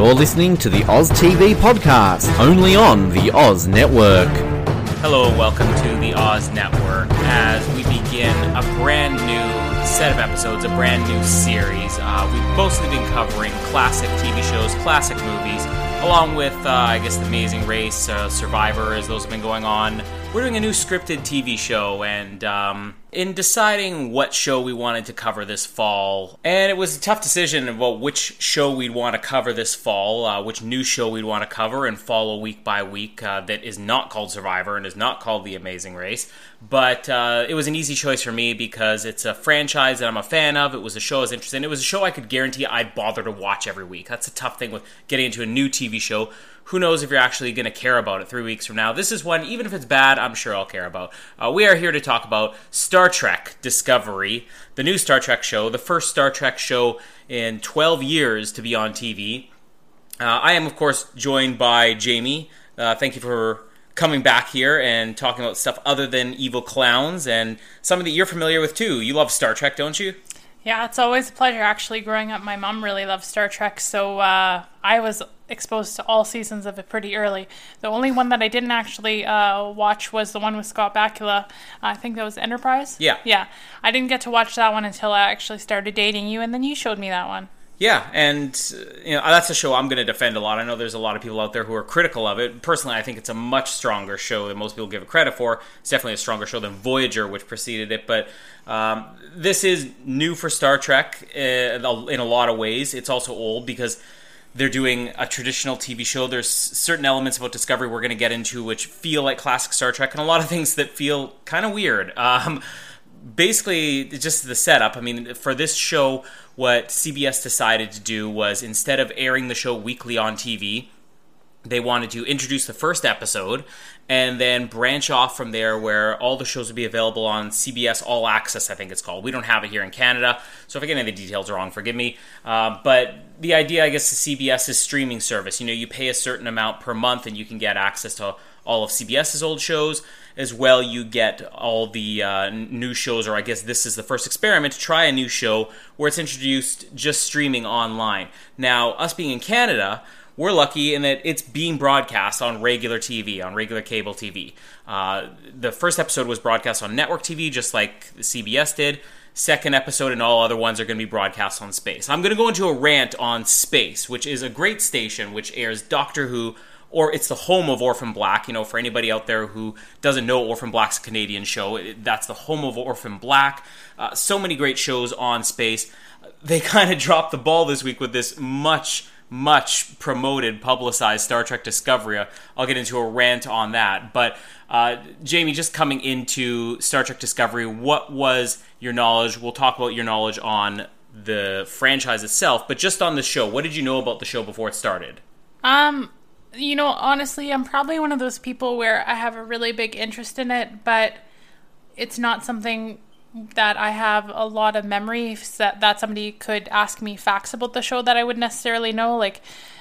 You're listening to the Oz TV podcast, only on the Oz Network. Hello welcome to the Oz Network as we begin a brand new set of episodes, a brand new series. Uh, we've mostly been covering classic TV shows, classic movies, along with, uh, I guess, The Amazing Race, uh, Survivor, as those have been going on. We're doing a new scripted TV show, and um, in deciding what show we wanted to cover this fall, and it was a tough decision about which show we'd want to cover this fall, uh, which new show we'd want to cover and follow week by week uh, that is not called Survivor and is not called The Amazing Race. But uh, it was an easy choice for me because it's a franchise that I'm a fan of. It was a show I was interested in. It was a show I could guarantee I'd bother to watch every week. That's a tough thing with getting into a new TV show who knows if you're actually going to care about it three weeks from now. This is one, even if it's bad, I'm sure I'll care about. Uh, we are here to talk about Star Trek Discovery, the new Star Trek show, the first Star Trek show in 12 years to be on TV. Uh, I am, of course, joined by Jamie. Uh, thank you for coming back here and talking about stuff other than evil clowns and something that you're familiar with too. You love Star Trek, don't you? Yeah, it's always a pleasure. Actually, growing up, my mom really loved Star Trek, so uh, I was exposed to all seasons of it pretty early. The only one that I didn't actually uh, watch was the one with Scott Bakula. I think that was Enterprise. Yeah. Yeah. I didn't get to watch that one until I actually started dating you, and then you showed me that one. Yeah, and uh, you know that's a show I'm going to defend a lot. I know there's a lot of people out there who are critical of it. Personally, I think it's a much stronger show than most people give it credit for. It's definitely a stronger show than Voyager, which preceded it. But um, this is new for Star Trek uh, in a lot of ways. It's also old because they're doing a traditional TV show. There's certain elements about Discovery we're going to get into which feel like classic Star Trek, and a lot of things that feel kind of weird. Um, basically, just the setup. I mean, for this show, what CBS decided to do was instead of airing the show weekly on TV, they wanted to introduce the first episode and then branch off from there where all the shows would be available on CBS All Access, I think it's called. We don't have it here in Canada, so if I get any of the details wrong, forgive me. Uh, but the idea, I guess, is CBS's streaming service. You know, you pay a certain amount per month and you can get access to all of CBS's old shows. As well, you get all the uh, new shows, or I guess this is the first experiment to try a new show where it's introduced just streaming online. Now, us being in Canada, we're lucky in that it's being broadcast on regular TV, on regular cable TV. Uh, the first episode was broadcast on network TV, just like CBS did. Second episode and all other ones are going to be broadcast on Space. I'm going to go into a rant on Space, which is a great station which airs Doctor Who, or it's the home of Orphan Black. You know, for anybody out there who doesn't know, Orphan Black's a Canadian show. That's the home of Orphan Black. Uh, so many great shows on Space. They kind of dropped the ball this week with this much much promoted, publicized Star Trek Discovery. I'll get into a rant on that. But uh, Jamie, just coming into Star Trek Discovery, what was your knowledge? We'll talk about your knowledge on the franchise itself, but just on the show, what did you know about the show before it started? Um, you know, honestly, I'm probably one of those people where I have a really big interest in it, but it's not something that I have a lot of memories that, that somebody could ask me facts about the show that I would necessarily know. Like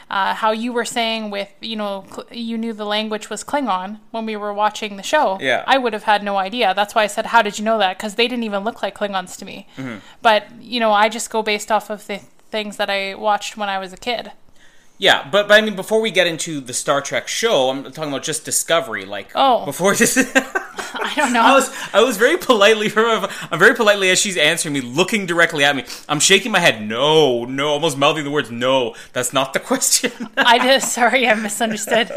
uh, how you were saying with, you know, cl- you knew the language was Klingon when we were watching the show. Yeah. I would have had no idea. That's why I said, how did you know that? Because they didn't even look like Klingons to me. Mm-hmm. But, you know, I just go based off of the things that I watched when I was a kid. Yeah, but, but I mean, before we get into the Star Trek show, I'm talking about just Discovery. Like, oh, before this, I don't know. I was I was very politely, I'm very politely as she's answering me, looking directly at me. I'm shaking my head. No, no, almost mouthing the words. No, that's not the question. I just sorry, I misunderstood.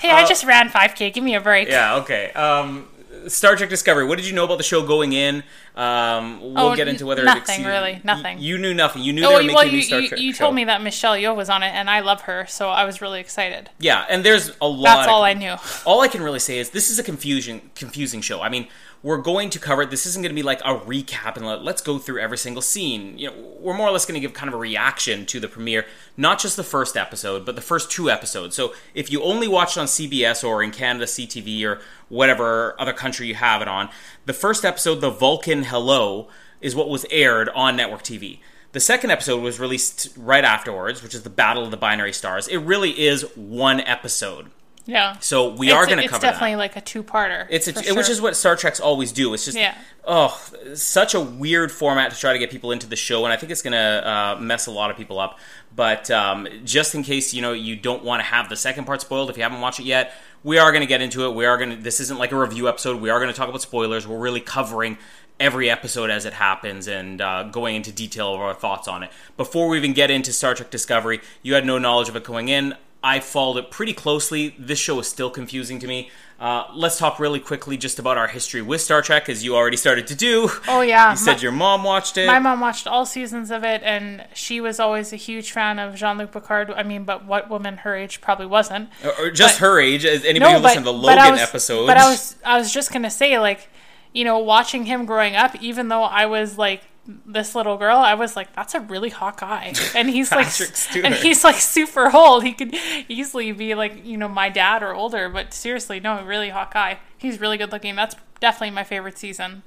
Hey, uh, I just ran 5K. Give me a break. Yeah. Okay. Um, Star Trek Discovery. What did you know about the show going in? Um, we'll oh, get into whether nothing it really, nothing. You, you, knew nothing. You knew oh, they were making well, a new Star you, Trek. You show. told me that Michelle Yeoh was on it, and I love her, so I was really excited. Yeah, and there's a lot. That's all of, I knew. All I can really say is this is a confusion, confusing show. I mean, we're going to cover it. This isn't going to be like a recap and let, let's go through every single scene. You know, we're more or less going to give kind of a reaction to the premiere, not just the first episode, but the first two episodes. So if you only watched on CBS or in Canada CTV or whatever other country you have it on, the first episode, the Vulcan Hello, is what was aired on network TV. The second episode was released right afterwards, which is the Battle of the Binary Stars. It really is one episode. Yeah. So we It's- are going to It's cover that. definitely like a two-parter. It's a, for which is what Star Trek's always do. It's just Yeah. oh, such a weird format to try to get people into the show, and I think it's gonna uh, mess a lot of people up. But um, just in case you know you don't want to have the second part spoiled, if you haven't watched it yet, we are going to get into it. We are going to. This isn't like a review episode. We are going to talk about spoilers. We're really covering every episode as it happens and uh, going into detail of our thoughts on it. Before we even get into Star Trek Discovery, you had no knowledge of it going in. I followed it pretty closely. This show is still confusing to me. Uh, let's talk really quickly just about our history with Star Trek, as you already started to do. Oh, yeah. you said My- your mom watched it. My mom watched all seasons of it, and she was always a huge fan of Jean-Luc Picard. I mean, but what woman her age probably wasn't? or, or just but- her age. As Anybody who listened to the Logan was, episode. But I was, I was just gonna say, like, you know, watching him growing up, even though I was like this little girl, I was like, that's a really hot guy, and he's like, Stewart. and he's like super old. He could easily be like, you know, my dad or older. But seriously, no, really hot guy. He's really good looking. That's definitely my favorite season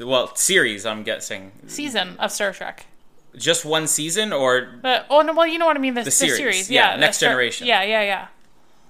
well, series, I'm guessing. season of Star Trek. Just one season, or But oh no, well, you know what I mean. The, the series, series, yeah, yeah, the Next Star- Generation. Yeah, yeah, yeah.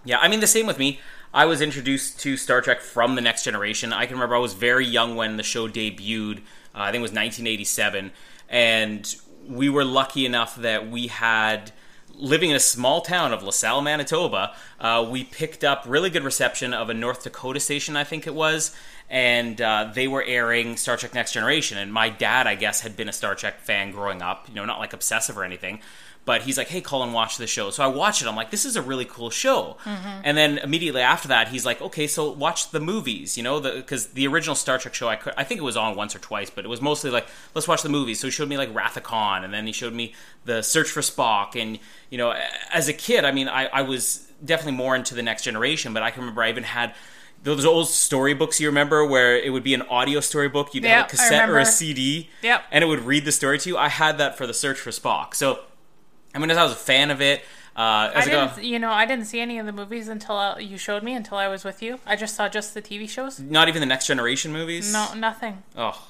Yeah, I mean the same with me. I was introduced to Star Trek from the Next Generation. I can remember I was very young when the show debuted. Uh, I think it was 1987, and we were lucky enough that we had living in a small town of LaSalle, Manitoba. Uh, we picked up really good reception of a North Dakota station, I think it was, and uh, they were airing Star Trek Next Generation. And my dad, I guess, had been a Star Trek fan growing up. You know, not like obsessive or anything. But he's like, "Hey, Colin, watch the show." So I watch it. I'm like, "This is a really cool show." Mm-hmm. And then immediately after that, he's like, "Okay, so watch the movies." You know, because the, original Star Trek show, I could, I think it was on once or twice, but it was mostly like, "Let's watch the movies." So he showed me like Wrath of Khan, and then he showed me the Search for Spock. And you know, as a kid, I mean, I, I was definitely more into the Next Generation, but I can remember I even had those old storybooks you remember where it would be an audio storybook you'd Yeah, have a cassette or a cd Yep. and it would read the story to you i had that for the search for spock so i mean as i was a fan of it uh, I as I go, didn't, you know, I didn't see any of the movies until uh, you showed me. Until I was with you, I just saw just the TV shows. not even the next generation movies No, nothing. oh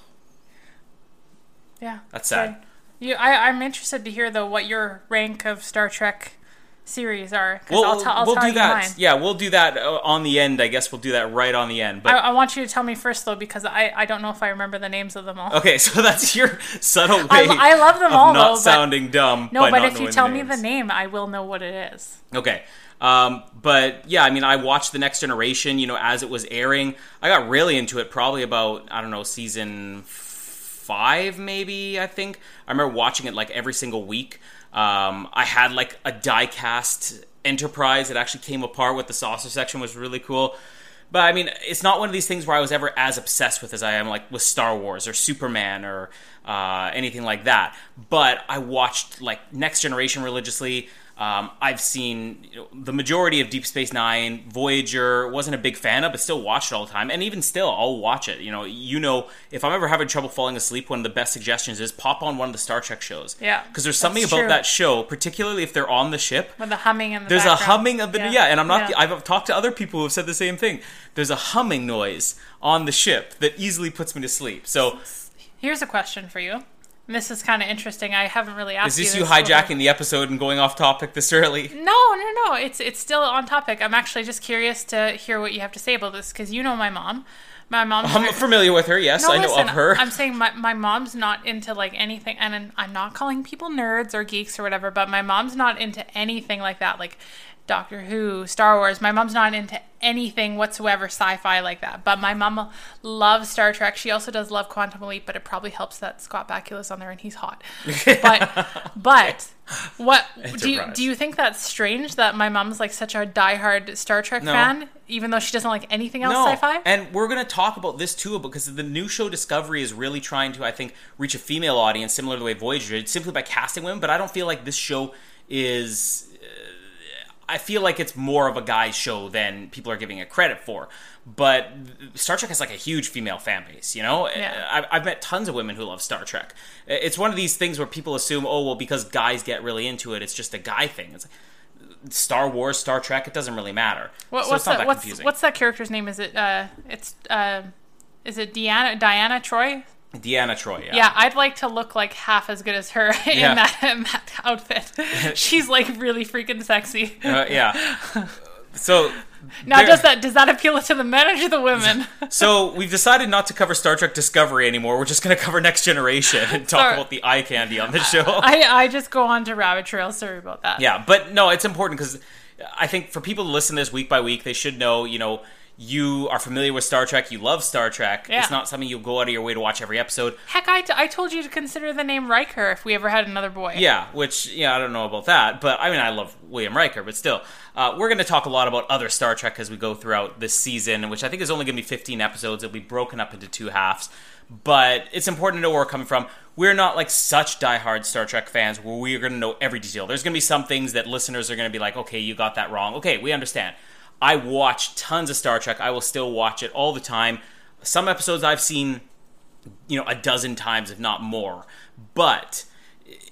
Yeah, That's sorry. sad. You, I, I'm interested to hear though what your rank of Star Trek series are. we'll, I'll, tell I'll we'll tell do you that mine. yeah we'll do that uh, on the end i guess we'll do that right on the end but I, I want you to tell me first though because I, I don't know if I remember the names of them all. okay so that's your subtle way I, I love them of all not though. Sounding dumb no, but if you tell me the name, I will know what it is. Okay. Um, but yeah, I mean, I watched The Next Generation, you know, as it was airing. I got really into it probably about, I don't know, season five, maybe, I think. I remember watching it like every single week. Um, I had like a die-cast Enterprise that actually came apart with the saucer section was really cool. But I mean, it's not one of these things where I was ever as obsessed with as I am like with Star Wars or Superman or uh, anything like that. But I watched like Next Generation religiously. Um, I've seen you know, the majority of Deep Space Nine, Voyager. wasn't a big fan of, but still watched it all the time. And even still, I'll watch it. You know, you know, if I'm ever having trouble falling asleep, one of the best suggestions is pop on one of the Star Trek shows. Yeah, because there's something about true. that show, particularly if they're on the ship, With the humming in the there's a humming of the yeah, and I'm not. Yeah. I've talked to other people who have said the same thing. There's a humming noise on the ship that easily puts me to sleep. So Here's a question for you. And this is kind of interesting. I haven't really asked is this you you before. hijacking the episode and going off topic this early? No, no, no. It's it's still on topic. I'm actually just curious to hear what you have to say about this because you know my mom. My mom. I'm very- familiar with her. Yes, No, I know listen, of her. I'm saying my, my mom's not into like anything, and I'm- I'm not calling people nerds or geeks or whatever, but my mom's not into anything like that, like Doctor Who, Star Wars. My mom's not into anything whatsoever sci-fi like that. But my mom loves Star Trek. She also does love Quantum Leap, but it probably helps that Scott Bakula's on there and he's hot. But but what do you do you think that's strange that my mom's like such a diehard Star Trek No. fan, even though she doesn't like anything else no, sci-fi? and we're going to talk about this too because the new show Discovery is really trying to, I think, reach a female audience similar to the way Voyager did, simply by casting women. But I don't feel like this show is. uh, I feel like it's more of a guy's show than people are giving it credit for. But Star Trek has like a huge female fan base, you know? Yeah. I've, I've met tons of women who love Star Trek. It's one of these things where people assume, oh, well, because guys get really into it, it's just a guy thing. It's like Star Wars, Star Trek, it doesn't really matter. What, so what's it's not that? that What's what's that character's name? Is it uh, it's uh, is it Deanna Diana Troy? Deanna Troy, yeah. Yeah, I'd like to look like half as good as her in Yeah. that in that outfit. She's like really freaking sexy. Uh, yeah. So Now, does that does that appeal to the men or to the women? So we've decided not to cover Star Trek Discovery anymore. We're just going to cover Next Generation and talk Sorry. about the eye candy on the show. I I just go on to rabbit trails. Sorry about that. Yeah, but no, it's important because I think for people to listen this week by week, they should know, you know, you are familiar with Star Trek, you love Star Trek. Yeah. It's not something you'll go out of your way to watch every episode. Heck, I, t- I told you to consider the name Riker if we ever had another boy. Yeah, which, yeah, I don't know about that, but I mean, I love William Riker, but still. Uh, we're going to talk a lot about other Star Trek as we go throughout this season, which I think is only going to be 15 episodes. It'll be broken up into two halves. But it's important to know where we're coming from. We're not like such diehard Star Trek fans where we're going to know every detail. There's going to be some things that listeners are going to be like, okay, you got that wrong. Okay, we understand. I watch tons of Star Trek. I will still watch it all the time. Some episodes I've seen, you know, a dozen times, if not more. But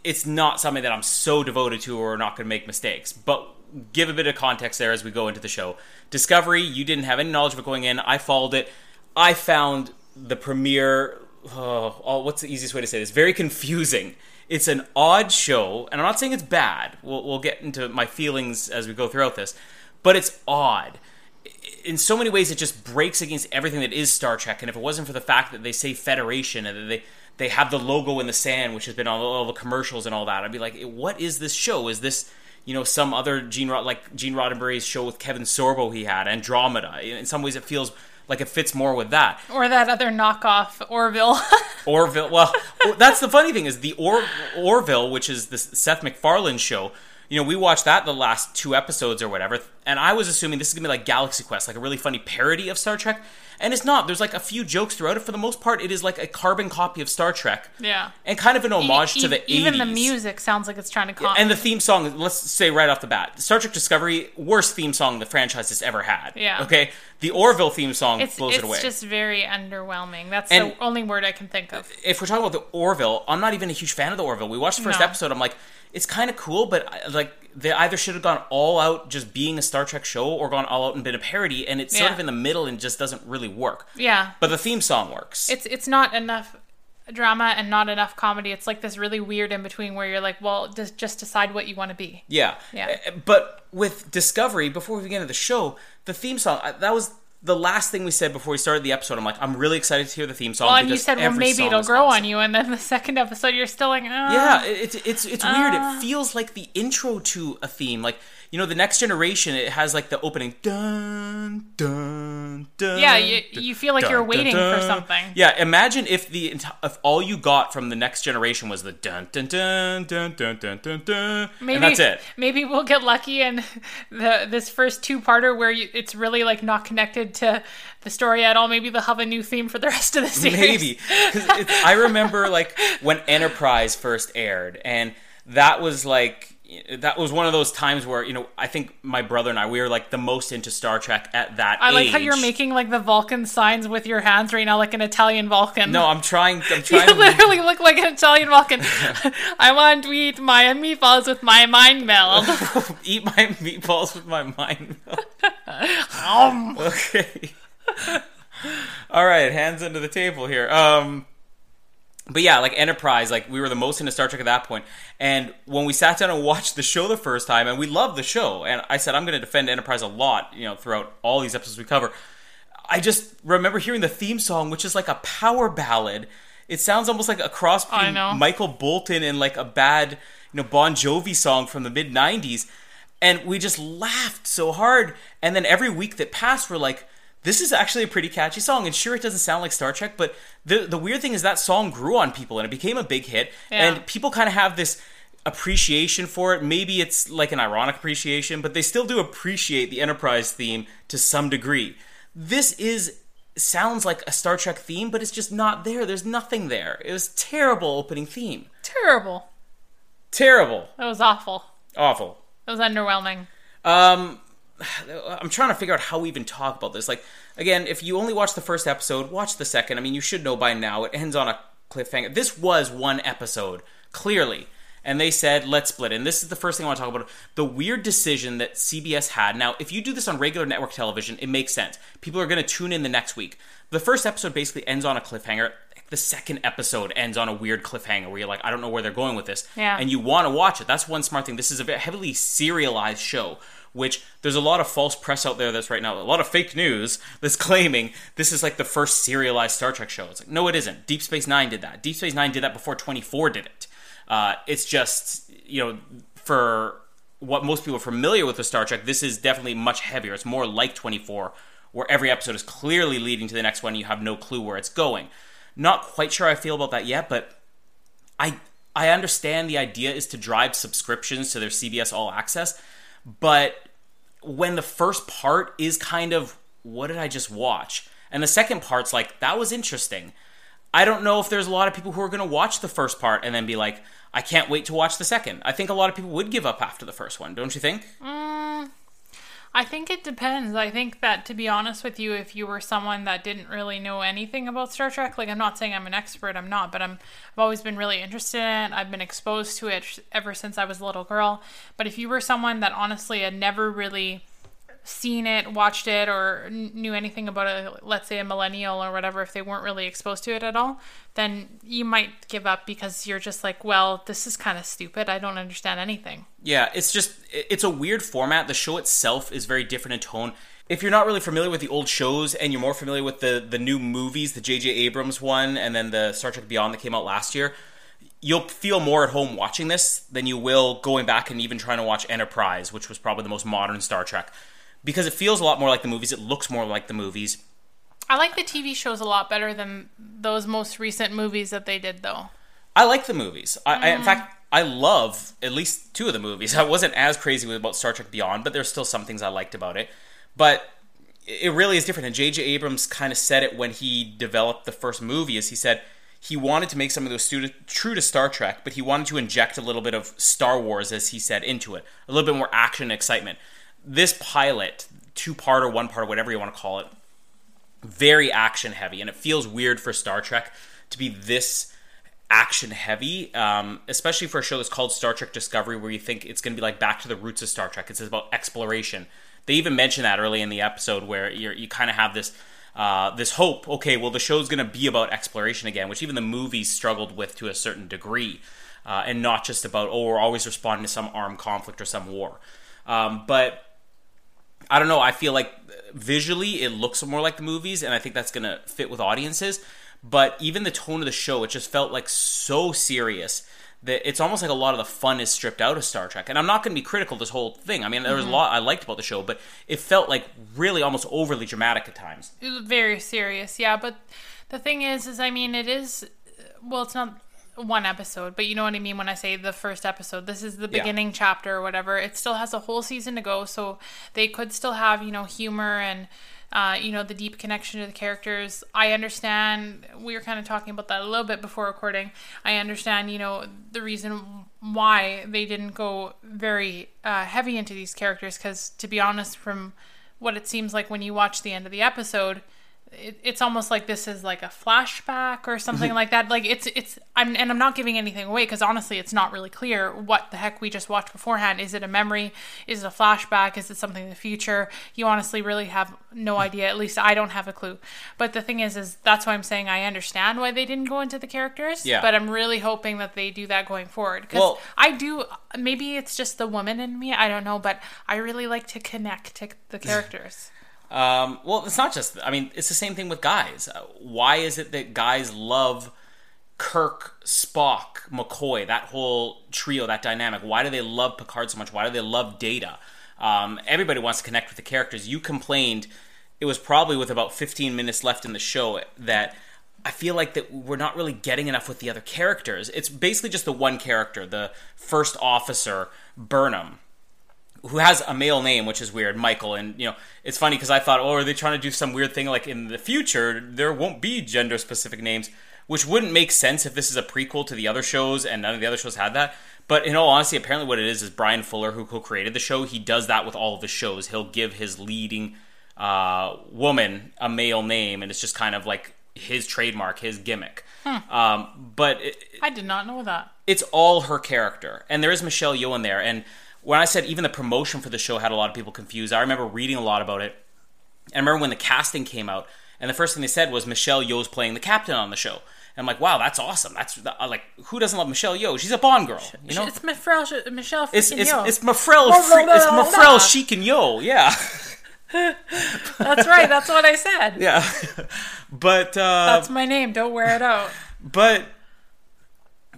it's not something that I'm so devoted to or not going to make mistakes. But give a bit of context there as we go into the show. Discovery, you didn't have any knowledge of it going in. I followed it. I found the premiere. Oh, oh, what's the easiest way to say this? Very confusing. It's an odd show, and I'm not saying it's bad. We'll, we'll get into my feelings as we go throughout this, but it's odd in so many ways it just breaks against everything that is Star Trek. And if it wasn't for the fact that they say Federation and that they they have the logo in the sand, which has been on all the commercials and all that, I'd be like, what is this show? Is this you know some other Gene Rod like Gene Roddenberry's show with Kevin Sorbo he had Andromeda? In some ways, it feels like it fits more with that. Or that other knockoff Orville. Orville. Well, that's the funny thing is the or- Orville, which is the Seth MacFarlane show. You know, we watched that the last two episodes or whatever, and I was assuming this is gonna be like Galaxy Quest, like a really funny parody of Star Trek, and it's not. There's like a few jokes throughout it. For the most part, it is like a carbon copy of Star Trek, yeah. and kind of an homage E- to the 80s. even the music sounds like it's trying to con- And the theme song, let's say right off the bat, Star Trek Discovery, worst theme song the franchise has ever had. Yeah. Okay? The Orville theme song it's blows it's it away. just very underwhelming. That's And- the only word I can think of. if we're talking about the Orville, I'm not even a huge fan of the Orville. We watched the first No. episode. I'm like, it's kind of cool, but uh, like they either should have gone all out just being a Star Trek show, or gone all out and been a parody, and it's sort of in the middle and just doesn't really work. Yeah. But the theme song works. it's it's not enough drama and not enough comedy. It's like this really weird in between where you're like, well, just just decide what you want to be. yeah, Yeah. Uh, But with Discovery, before we into the show, the theme song that was. The last thing we said before we started the episode, I'm like, I'm really excited to hear the theme song. Well, and you said, well, maybe it'll grow awesome. on you, and then the second episode, you're still like, oh. Yeah, it, it's it's weird. Uh. It feels like the intro to a theme. Like you know, the next generation, it has like the opening dun dun dun. Yeah, you, you feel like dun, you're waiting dun, dun. for something. Yeah, imagine if the if all you got from the next generation was the dun dun dun dun dun dun dun, dun maybe, and that's it. Maybe we'll get lucky and the this first two parter where you, it's really like not connected to the story at all. Maybe they'll have a new theme for the rest of the series. Maybe because I remember like when Enterprise first aired and that was like that was one of those times where you know I think my brother and I we were like the most into Star Trek at that. I like how you're making like the Vulcan signs with your hands right now, like an Italian Vulcan. No, I'm trying. I'm You trying. literally look like an Italian Vulcan. I want to eat my meatballs with my mind meld. eat my meatballs with my mind. Um. okay. All right, hands under the table here. Um, but yeah, like Enterprise, like we were the most into Star Trek at that point. And when we sat down and watched the show the first time, and we loved the show, and I said I'm going to defend Enterprise a lot, you know, throughout all these episodes we cover. I just remember hearing the theme song, which is like a power ballad. It sounds almost like a cross between. Michael Bolton and like a bad, you know, Bon Jovi song from the mid '90s, and we just laughed so hard. And then every week that passed, we're like, "This is actually a pretty catchy song." And sure, it doesn't sound like Star Trek, but the the weird thing is that song grew on people and it became a big hit, Yeah. and people kind of have this appreciation for it. Maybe it's like an ironic appreciation, but they still do appreciate the Enterprise theme to some degree. This is sounds like a Star Trek theme, but it's just not there. There's nothing there. It was terrible opening theme. Terrible. Terrible. That was awful. Awful. That was underwhelming. Um I'm trying to figure out how we even talk about this. Like again, if you only watch the first episode, watch the second. I mean, you should know by now it ends on a cliffhanger. This was one episode, clearly. And they said, let's split. it. And this is the first thing I want to talk about. The weird decision that CBS had. Now, if you do this on regular network television, it makes sense. People are going to tune in the next week. The first episode basically ends on a cliffhanger. The second episode ends on a weird cliffhanger where you're like, I don't know where they're going with this. Yeah. And you want to watch it. That's one smart thing. This is a heavily serialized show which there's a lot of false press out there that's right now, a lot of fake news that's claiming this is like the first serialized Star Trek show. It's like, no, it isn't. Deep Space Nine did that. Deep Space Nine did that before 24 did it. Uh, it's just, you know, for what most people are familiar with with Star Trek, this is definitely much heavier. It's more like 24, where every episode is clearly leading to the next one. You have no clue where it's going. Not quite sure I feel about that yet, but I I understand the idea is to drive subscriptions to their CBS All Access, but when the first part is kind of what did I just watch, and the second part's like that was interesting. I don't know if there's a lot of people who are going to watch the first part and then be like, I can't wait to watch the second. I think a lot of people would give up after the first one, don't you think? Mm, I think it depends. I think that, to be honest with you, if you were someone that didn't really know anything about Star Trek, like I'm not saying I'm an expert, I'm not, but I'm I've always been really interested in it. I've been exposed to it ever since I was a little girl. But if you were someone that honestly had never really seen it, watched it, or knew anything about it, let's say a millennial or whatever, if they weren't really exposed to it at all, then you might give up because you're just like, well, this is kind of stupid. I don't understand anything. Yeah, it's just, it's a weird format. The show itself is very different in tone. If you're not really familiar with the old shows and you're more familiar with the, the new movies, the J.J. Abrams one and then the Star Trek Beyond that came out last year, you'll feel more at home watching this than you will going back and even trying to watch Enterprise, which was probably the most modern Star Trek because it feels a lot more like the movies. It looks more like the movies. I like the TV shows a lot better than those most recent movies that they did, though. I like the movies. I, mm. I, in fact, I love at least two of the movies. I wasn't as crazy about Star Trek Beyond, but there's still some things I liked about it. But it really is different. And J.J. Abrams kind of said it when he developed the first movie. Is he said he wanted to make something that was true to Star Trek, but he wanted to inject a little bit of Star Wars, as he said, into it, a little bit more action and excitement this pilot, two part or one part or whatever you want to call it, very action heavy, and it feels weird for Star Trek to be this action heavy, um, especially for a show that's called Star Trek Discovery, where you think it's going to be like back to the roots of Star Trek. It's about exploration. They even mention that early in the episode where you kind of have this. Uh, this hope, okay, well, the show's going to be about exploration again, which even the movies struggled with to a certain degree, uh, and not just about, oh, we're always responding to some armed conflict or some war. Um, but I don't know. I feel like visually it looks more like the movies, and I think that's gonna fit with audiences. But even the tone of the show, it just felt like so serious that it's almost like a lot of the fun is stripped out of Star Trek. And I'm not going to be critical of this whole thing. I mean, there was mm-hmm. a lot I liked about the show, but it felt like really almost overly dramatic at times. It was very serious, yeah. But the thing is, is I mean, it is. Well, it's not one episode, but you know what I mean when I say the first episode. This is the beginning yeah. chapter or whatever. It still has a whole season to go, so they could still have, you know, humor and uh, you know, the deep connection to the characters. I understand we were kind of talking about that a little bit before recording. I understand, you know, the reason why they didn't go very uh, heavy into these characters because to be honest from what it seems like when you watch the end of the episode, it, it's almost like this is like a flashback or something mm-hmm. like that. Like it's it's I'm and I'm not giving anything away because honestly, it's not really clear what the heck we just watched beforehand. Is it a memory? Is it a flashback? Is it something in the future? You honestly really have no mm. idea. At least I don't have a clue. But the thing is, is that's why I'm saying I understand why they didn't go into the characters. Yeah. But I'm really hoping that they do that going forward because well, I do. Maybe it's just the woman in me. I don't know, but I really like to connect to the characters. Um, well, it's not just. I mean, it's the same thing with guys. Why is it that guys love Kirk, Spock, McCoy, that whole trio, that dynamic? Why do they love Picard so much? Why do they love Data? Um, everybody wants to connect with the characters. You complained. It was probably with about 15 minutes left in the show that I feel like that we're not really getting enough with the other characters. It's basically just the one character, the first officer, Burnham who has a male name, which is weird, Michael. And you know, it's funny because I thought, oh, are they trying to do some weird thing like in the future there won't be gender specific names, which wouldn't make sense if this is a prequel to the other shows and none of the other shows had that. But in all honesty, apparently what it is is Bryan Fuller, who co-created the show, he does that with all of his shows. He'll give his leading uh, woman a male name, and it's just kind of like his trademark, his gimmick. Hmm. Um, but it, I did not know that. It's all her character, and there is Michelle Yeoh in there, and when I said even the promotion for the show had a lot of people confused, I remember reading a lot about it. And I remember when the casting came out, and the first thing they said was Michelle Yeoh's playing the captain on the show. And I'm like, wow, that's awesome. That's uh, like, who doesn't love Michelle Yeoh? She's a Bond girl, you know. it's Michelle, Michelle It's freaking it's Yeoh. it's Mafrel Blah, Fre- blah, it's blah. Chic and Yo, yeah, That's right. That's what I said. yeah. but uh, That's my name. Don't wear it out. But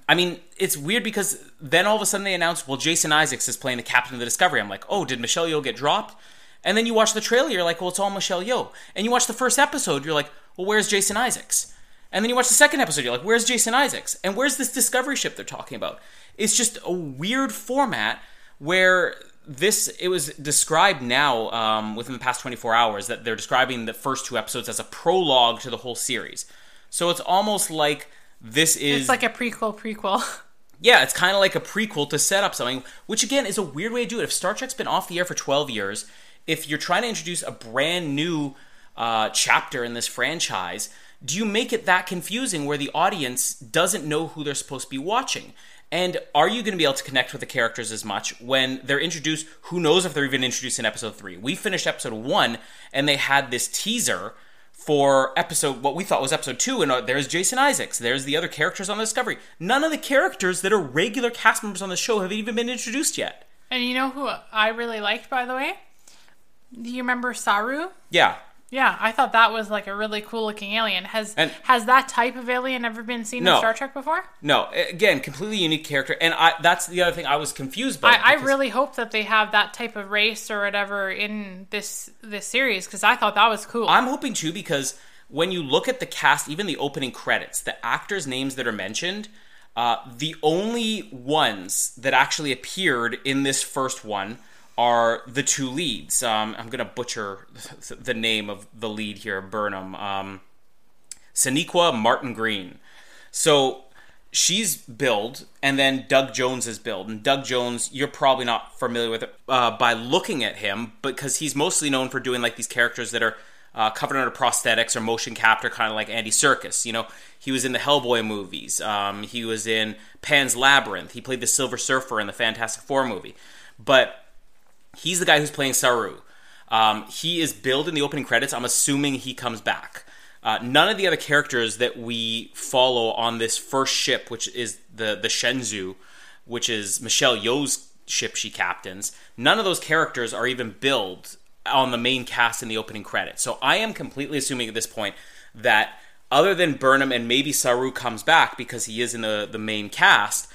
I mean, it's weird because then all of a sudden they announced, well, Jason Isaacs is playing the captain of the Discovery. I'm like, oh, did Michelle Yeoh get dropped? And then you watch the trailer, you're like, well, it's all Michelle Yeoh. And you watch the first episode, you're like, well, where's Jason Isaacs? And then you watch the second episode, you're like, where's Jason Isaacs? And where's this Discovery ship they're talking about? It's just a weird format where this it was described now um, within the past 24 hours that they're describing the first two episodes as a prologue to the whole series. So it's almost like this is It's like a prequel, prequel. yeah, it's kind of like a prequel to set up something, which again is a weird way to do it. If Star Trek's been off the air for 12 years, if you're trying to introduce a brand new uh, chapter in this franchise, do you make it that confusing where the audience doesn't know who they're supposed to be watching? And are you going to be able to connect with the characters as much when they're introduced? Who knows if they're even introduced in episode three? We finished episode one, and they had this teaser for episode what we thought was episode two, and uh, there's Jason Isaacs, there's the other characters on Discovery. None of the characters that are regular cast members on the show have even been introduced yet. And you know who I really liked, by the way? Do you remember Saru? Yeah, Yeah, I thought that was like a really cool looking alien. Has And- has that type of alien ever been seen No. in Star Trek before? no, again, completely unique character, and I that's the other thing I was confused by. I, I really hope that they have that type of race or whatever in this this series because I thought that was cool. I'm hoping too because when you look at the cast, even the opening credits, the actors' names that are mentioned, uh, the only ones that actually appeared in this first one are the two leads. Um, I'm gonna butcher the name of the lead here, Burnham. Um, Sonequa Martin Green. So she's billed, and then Doug Jones is billed. And Doug Jones, you're probably not familiar with it uh, by looking at him, because he's mostly known for doing like these characters that are uh, covered under prosthetics or motion capture, kind of like Andy Serkis. You know, he was in the Hellboy movies. Um, he was in Pan's Labyrinth. He played the Silver Surfer in the Fantastic Four movie. But he's the guy who's playing Saru. Um, he is billed in the opening credits. I'm assuming he comes back. Uh, none of the other characters that we follow on this first ship, which is the the Shenzhou, which is Michelle Yeoh's ship she captains, none of those characters are even billed on the main cast in the opening credits. So I am completely assuming at this point that other than Burnham and maybe Saru comes back because he is in the, the main cast,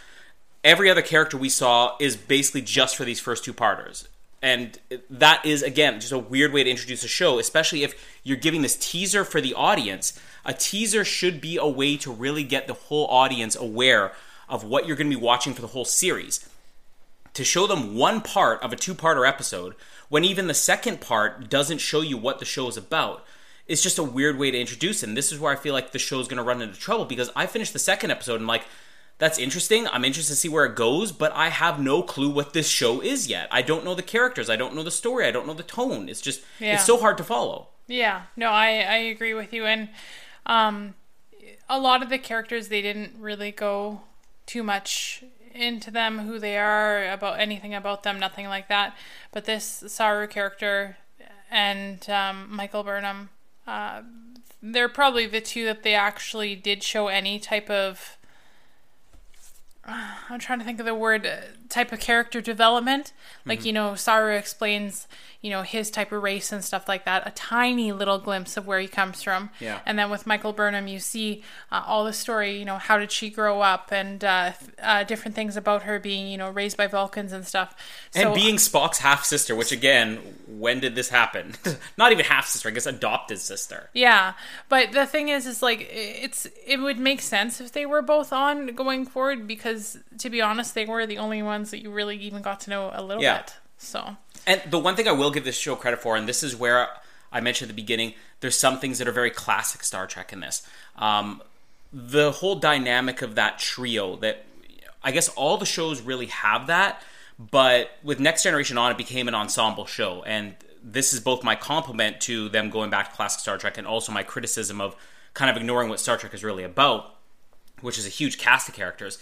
every other character we saw is basically just for these first two parters. And that is, again, just a weird way to introduce a show, especially if you're giving this teaser for the audience. A teaser should be a way to really get the whole audience aware of what you're going to be watching for the whole series. To show them one part of a two parter episode, when even the second part doesn't show you what the show is about, is just a weird way to introduce it. And this is where I feel like the show's going to run into trouble because I finished the second episode and, like, that's interesting. I'm interested to see where it goes, but I have no clue what this show is yet. I don't know the characters. I don't know the story. I don't know the tone. It's just Yeah. it's so hard to follow. Yeah, no, I I agree with you, and um, a lot of the characters they didn't really go too much into them, who they are, about anything about them, nothing like that. But this Saru character and um, Michael Burnham, uh, they're probably the two that they actually did show any type of. I'm trying to think of the word uh, type of character development. Like, you know, Saru explains, you know, his type of race and stuff like that. A tiny little glimpse of where he comes from. Yeah. And then with Michael Burnham, you see uh, all the story, you know, how did she grow up and uh, uh, different things about her being, you know, raised by Vulcans and stuff. And being Spock's half sister, which again, when did this happen? Not even half sister, I guess adopted sister. Yeah, but the thing is, is like it's it would make sense if they were both on going forward because to be honest, they were the only ones that you really even got to know a little Yeah. bit. So And the one thing I will give this show credit for, and this is where I mentioned at the beginning, there's some things that are very classic Star Trek in this. Um, the whole dynamic of that trio that I guess all the shows really have that, but with Next Generation on, it became an ensemble show. And this is both my compliment to them going back to classic Star Trek and also my criticism of kind of ignoring what Star Trek is really about, which is a huge cast of characters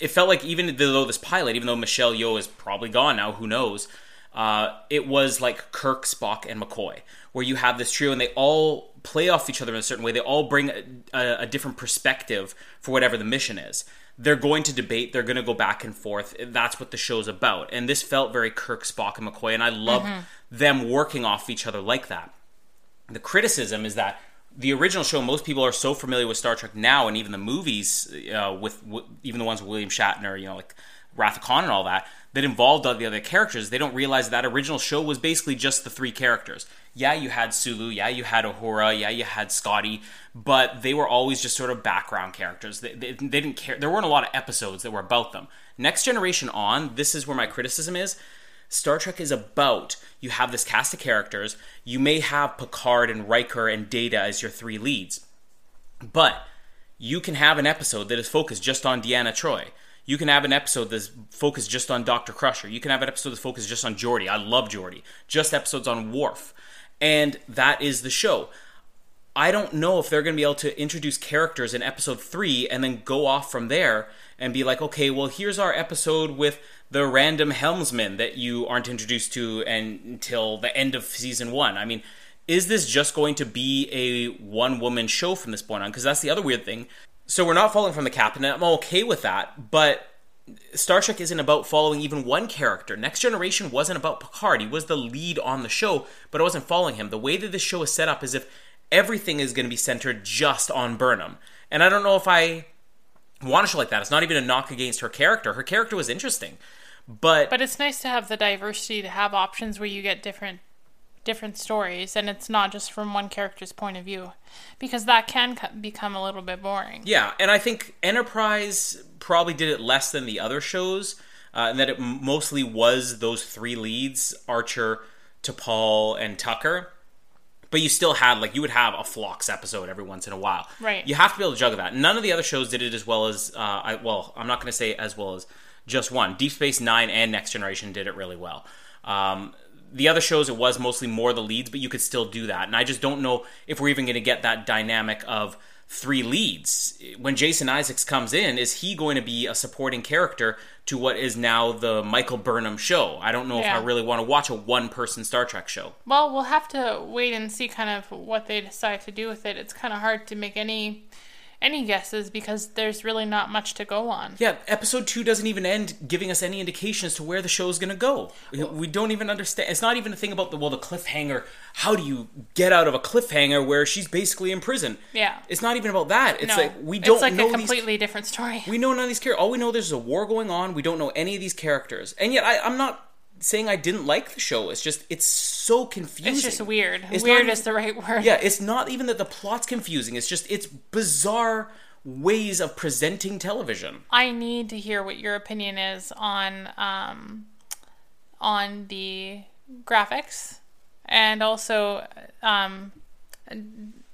it felt like even though this pilot, even though Michelle Yeoh is probably gone now, who knows? Uh, it was like Kirk, Spock, and McCoy, where you have this trio, and they all play off each other in a certain way. They all bring a, a, a different perspective for whatever the mission is. They're going to debate. They're going to go back and forth. That's what the show's about. And this felt very Kirk, Spock, and McCoy. And I love them working off each other like that. The criticism is that the original show, most people are so familiar with Star Trek now, and even the movies, uh, with, with even the ones with William Shatner, you know, like Wrath of Khan and all that, that involved all the other characters. They don't realize that original show was basically just the three characters. Yeah, you had Sulu, yeah, you had Uhura, yeah, you had Scotty, but they were always just sort of background characters. They, they, they didn't care. There weren't a lot of episodes that were about them. Next Generation on, this is where my criticism is. Star Trek is about you have this cast of characters. You may have Picard and Riker and Data as your three leads, but you can have an episode that is focused just on Deanna Troy. You can have an episode that's focused just on Dr. Crusher. You can have an episode that's focused just on Geordi. I love Geordi. Just episodes on Worf. And that is the show. I don't know if they're going to be able to introduce characters in episode three and then go off from there and be like, okay, well, here's our episode with the random helmsman that you aren't introduced to and, until the end of season one. I mean, is this just going to be a one woman show from this point on? Because that's the other weird thing. So we're not following from the captain. I'm okay with that, but Star Trek isn't about following even one character. Next Generation wasn't about Picard. He was the lead on the show, but I wasn't following him. The way that this show is set up is if everything is going to be centered just on Burnham. And I don't know if I want a show like that. It's not even a knock against her character. Her character was interesting. But, But it's nice to have the diversity to have options where you get different different stories and it's not just from one character's point of view because that can co- become a little bit boring. Yeah, and I think Enterprise probably did it less than the other shows, uh, and that it mostly was those three leads Archer, T'Pol, and Tucker. But you still had, like, you would have a Phlox episode every once in a while. Right. You have to be able to juggle that. None of the other shows did it as well as, uh, I, well, I'm not going to say as well as just one. Deep Space Nine and Next Generation did it really well. Um, the other shows, it was mostly more the leads, but you could still do that. And I just don't know if we're even going to get that dynamic of three leads. When Jason Isaacs comes in, is he going to be a supporting character to what is now the Michael Burnham show? I don't know Yeah. if I really want to watch a one person Star Trek show. Well, we'll have to wait and see kind of what they decide to do with it. It's kind of hard to make any any guesses because there's really not much to go on. Yeah, episode two doesn't even end giving us any indication as to where the show is going to go. We don't even understand. It's not even a thing about the well, the cliffhanger. How do you get out of a cliffhanger where she's basically in prison? Yeah. it's not even about that. It's no, like we don't know. it's like know a these completely different story. We know none of these characters. All we know there's a war going on. We don't know any of these characters, and yet I, I'm not saying I didn't like the show. It's just it's so confusing. It's just weird. It's weird not is the right word. Yeah, it's not even that the plot's confusing. It's just it's bizarre ways of presenting television. I need to hear what your opinion is on um, on the graphics, and also um,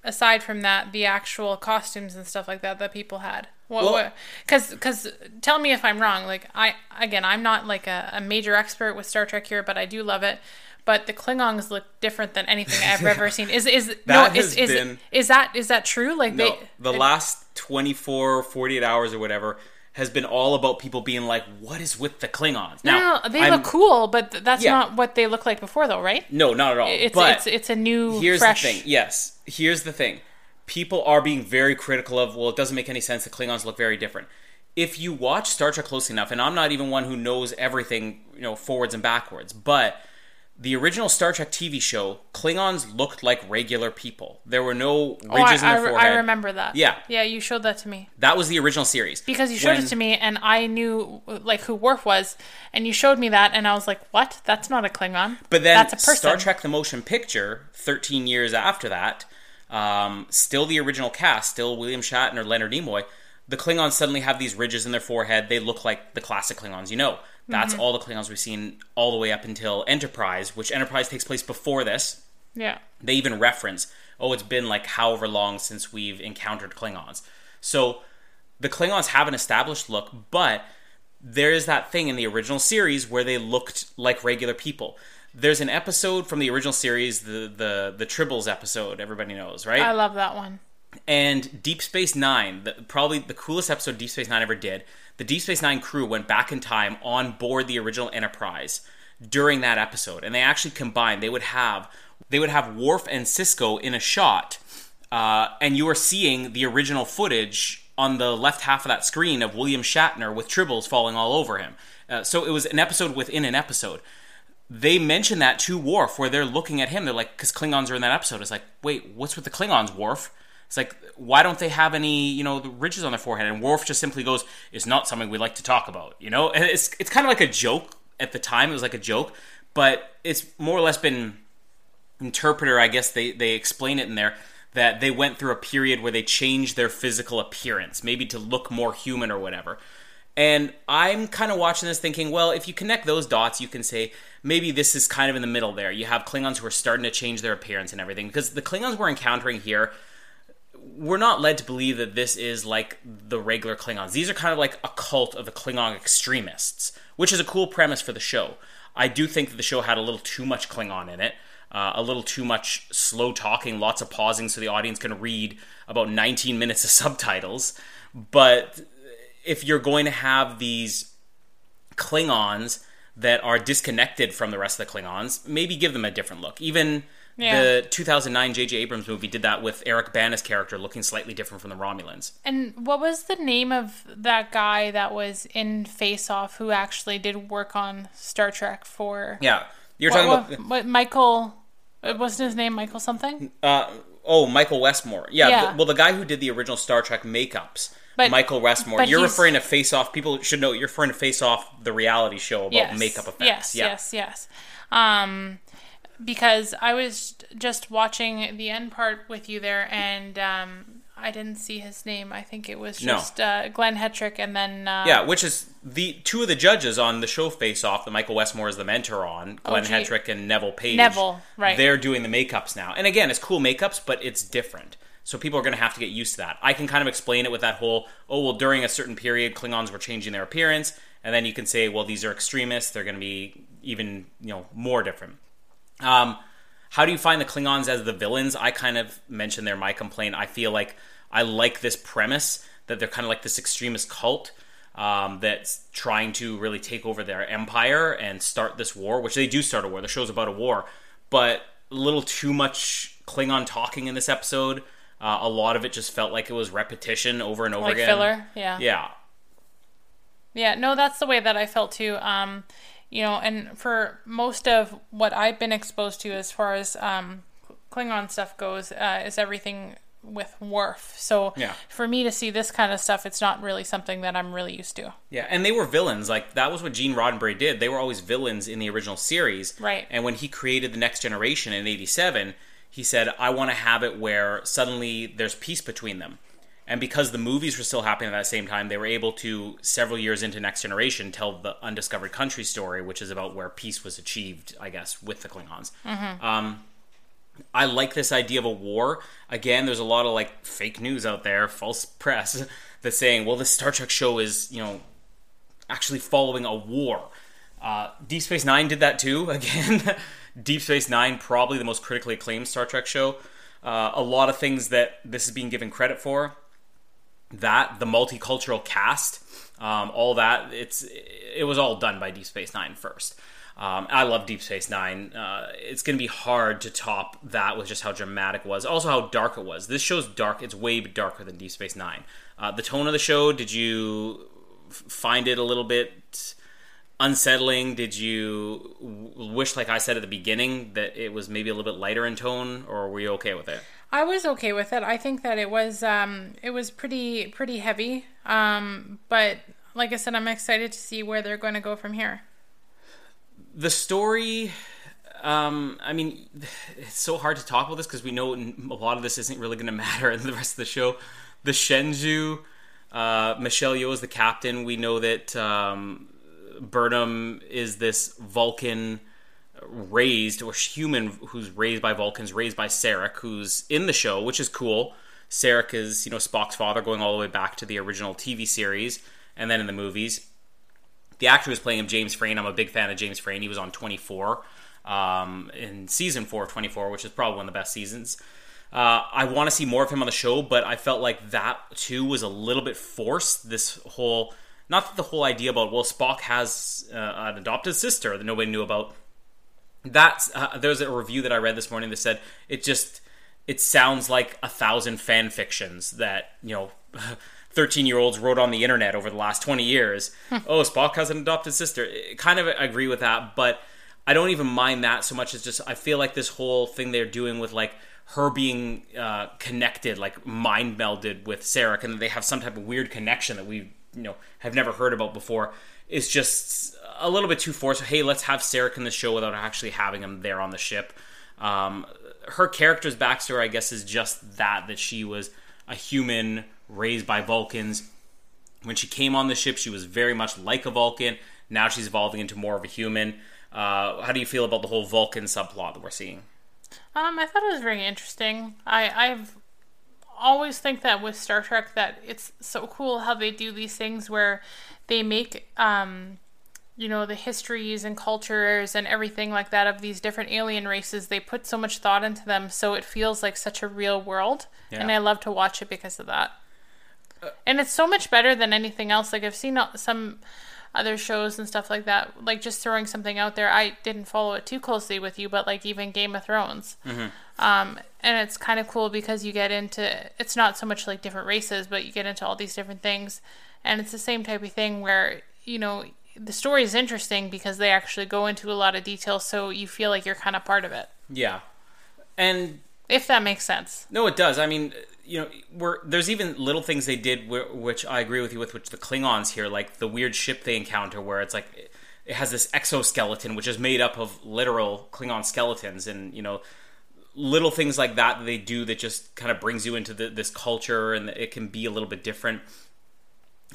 aside from that, the actual costumes and stuff like that that people had. What? Well- Because because tell me if I'm wrong. Like I again, I'm not like a, a major expert with Star Trek here, but I do love it. But the Klingons look different than anything I've ever seen. Is is no? That Is has is, been- is that is that true? Like No, they the last 24, 48 hours or whatever has been all about people being like, "What is with the Klingons?" Now, no, they I'm- look cool, but that's Yeah. not what they look like before, though, right? No, not at all. It's but it's it's a new here's fresh. the thing. Yes, here's the thing. People are being very critical of. Well, it doesn't make any sense. The Klingons look very different. If you watch Star Trek closely enough, and I'm not even one who knows everything, you know, forwards and backwards, but the original Star Trek TV show, Klingons looked like regular people. There were no oh, ridges Oh, I, in their re- forehead. I remember that. Yeah. yeah, you showed that to me That was the original series. because you showed When- it to me, and I knew like who Worf was, and you showed me that, and I was like, "What? That's not a Klingon. But then that's a person." Star Trek: The Motion Picture, 13 years after that, um, still the original cast, still William Shatner, Leonard Nimoy. The Klingons suddenly have these ridges in their forehead. They look like the classic Klingons. You know, that's Mm-hmm. all the Klingons we've seen all the way up until Enterprise, which Enterprise takes place before this. Yeah, They even reference, oh, it's been like however long since we've encountered Klingons. So the Klingons have an established look, but there is that thing in the original series where they looked like regular people. There's an episode from the original series, the the the Tribbles episode. Everybody knows, right? I love that one. and Deep Space Nine, the, probably the coolest episode Deep Space Nine ever did. The Deep Space Nine crew went back in time on board the original Enterprise during that episode, and they actually combined. They would have they would have Worf and Sisko in a shot, uh, and you are seeing the original footage on the left half of that screen of William Shatner with tribbles falling all over him. Uh, so it was an episode within an episode. They mention that to Worf, where they're looking at him. They're like, because Klingons are in that episode. It's like, wait, what's with the Klingons, Worf? It's like, why don't they have any, you know, the ridges on their forehead? And Worf just simply goes, "It's not something we like to talk about," you know. And it's it's kind of like a joke at the time. It was like a joke, but it's more or less been interpreter. I guess they they explain it in there that they went through a period where they changed their physical appearance, maybe to look more human or whatever. And I'm kind of watching this thinking, well, if you connect those dots, you can say maybe this is kind of in the middle there. You have Klingons who are starting to change their appearance and everything because the Klingons we're encountering here we're not led to believe that this is like the regular Klingons. These are kind of like a cult of the Klingon extremists, which is a cool premise for the show. I do think that the show had a little too much Klingon in it, uh, a little too much slow talking, lots of pausing so the audience can read about 19 minutes of subtitles. But if you're going to have these Klingons that are disconnected from the rest of the Klingons, maybe give them a different look. Even Yeah. the 2009 J.J. Abrams movie did that with Eric Bana's character looking slightly different from the Romulans. And what was the name of that guy that was in Face Off who actually did work on Star Trek for? Yeah, you're talking what, about what Michael? uh, Wasn't his name Michael something? uh, oh Michael Westmore. Yeah, Yeah. th- well the guy who did the original Star Trek makeups. But- Michael Westmore. You're referring to Face Off. People should know you're referring to Face Off, the reality show about yes. makeup effects. Yes, yeah. yes, yes. Um, because I was just watching the end part with you there, and um, I didn't see his name. I think it was No. just uh, Glenn Hetrick, and then uh, Yeah, which is the two of the judges on the show Face Off that Michael Westmore is the mentor on, Glenn Oh. Hetrick and Neville Page. Neville, right. They're doing the makeups now. And again, it's cool makeups, but it's different. So people are going to have to get used to that. I can kind of explain it with that whole, oh, well, during a certain period, Klingons were changing their appearance. And then you can say, well, these are extremists. They're going to be even, you know, more different. Um, how do you find the Klingons as the villains? I kind of mentioned there my complaint. I feel like I like this premise that they're kind of like this extremist cult um, that's trying to really take over their empire and start this war, which they do start a war. The show's about a war, but a little too much Klingon talking in this episode. Uh, a lot of it just felt like it was repetition over and over like again. filler. Yeah. Yeah, Yeah, no, that's the way that I felt too. Um, you know, and for most of what I've been exposed to as far as um, Klingon stuff goes, uh, is everything with Worf. So Yeah. for me to see this kind of stuff, it's not really something that I'm really used to. Yeah, and they were villains. Like that was what Gene Roddenberry did. They were always villains in the original series. Right. And when he created the Next Generation in '87, he said, "I want to have it where suddenly there's peace between them." And because the movies were still happening at that same time, they were able to, several years into Next Generation, tell the undiscovered country story, which is about where peace was achieved, I guess, with the Klingons. Um, I like this idea of a war. Again, there's a lot of like fake news out there, false press that's saying, well, this Star Trek show is, you know, actually following a war. Uh, Deep Space Nine did that too. Again, Deep Space Nine, probably the most critically acclaimed Star Trek show. Uh, a lot of things that this is being given credit for. That the multicultural cast, um, all that it's it was all done by Deep Space Nine first. Um, I love Deep Space Nine. Uh, it's going to be hard to top that with just how dramatic it was. Also, how dark it was. This show's dark. It's way darker than Deep Space Nine. Uh, the tone of the show. Did you find it a little bit unsettling? Did you wish, like I said at the beginning, that it was maybe a little bit lighter in tone, or were you okay with it? I was okay with it. I think that it was um, it was pretty pretty heavy. Um, but like I said, I'm excited to see where they're going to go from here. the story um i mean it's so hard to talk about this because we know a lot of this isn't really going to matter in the rest of the show the shenzhou uh michelle yeoh is the captain we know that um burnham is this vulcan raised or human who's raised by vulcans raised by sarek who's in the show which is cool sarek is you know spock's father going all the way back to the original tv series and then in the movies the actor who's playing him, James Frain. I'm a big fan of James Frain. He was on 24 um, in season four of 24, which is probably one of the best seasons. Uh, I want to see more of him on the show, but I felt like that too was a little bit forced. This whole, not that the whole idea about well, Spock has uh, an adopted sister that nobody knew about. That's uh, there was a review that I read this morning that said it just it sounds like a thousand fan fictions that you know 13 year olds wrote on the internet over the last 20 years. Oh spock has an adopted sister. I kind of agree with that but i don't even mind that so much as just i feel like this whole thing they're doing with like her being uh, connected like mind melded with sarek and they have some type of weird connection that we you know have never heard about before is just a little bit too forced hey let's have sarek in the show without actually having him there on the ship um, her character's backstory, I guess, is just that that she was a human raised by Vulcans. When she came on the ship, she was very much like a Vulcan. Now she's evolving into more of a human. Uh, how do you feel about the whole Vulcan subplot that we're seeing? Um, I thought it was very interesting. I I've always think that with Star Trek that it's so cool how they do these things where they make um you know the histories and cultures and everything like that of these different alien races. They put so much thought into them so it feels like such a real world. Yeah. and i love to watch it because of that. And it's so much better than anything else. Like i've seen uh, some other shows and stuff like that like just throwing something out there. I didn't follow it too closely with you but like even game of thrones. Um, and it's kind of cool because you get into it's not so much like different races but you get into all these different things. And it's the same type of thing where you know the story is interesting because they actually go into a lot of detail so you feel like you're kind of part of it. Yeah, and if that makes sense. No, it does. I mean, you know, there's even little things they did wh- which I agree with you with, which the Klingons here, like the weird ship they encounter where it's like it- it has this exoskeleton which is made up of literal Klingon skeletons, and you know, little things like that that they do that just kind of brings you into the, this culture, and it can be a little bit different.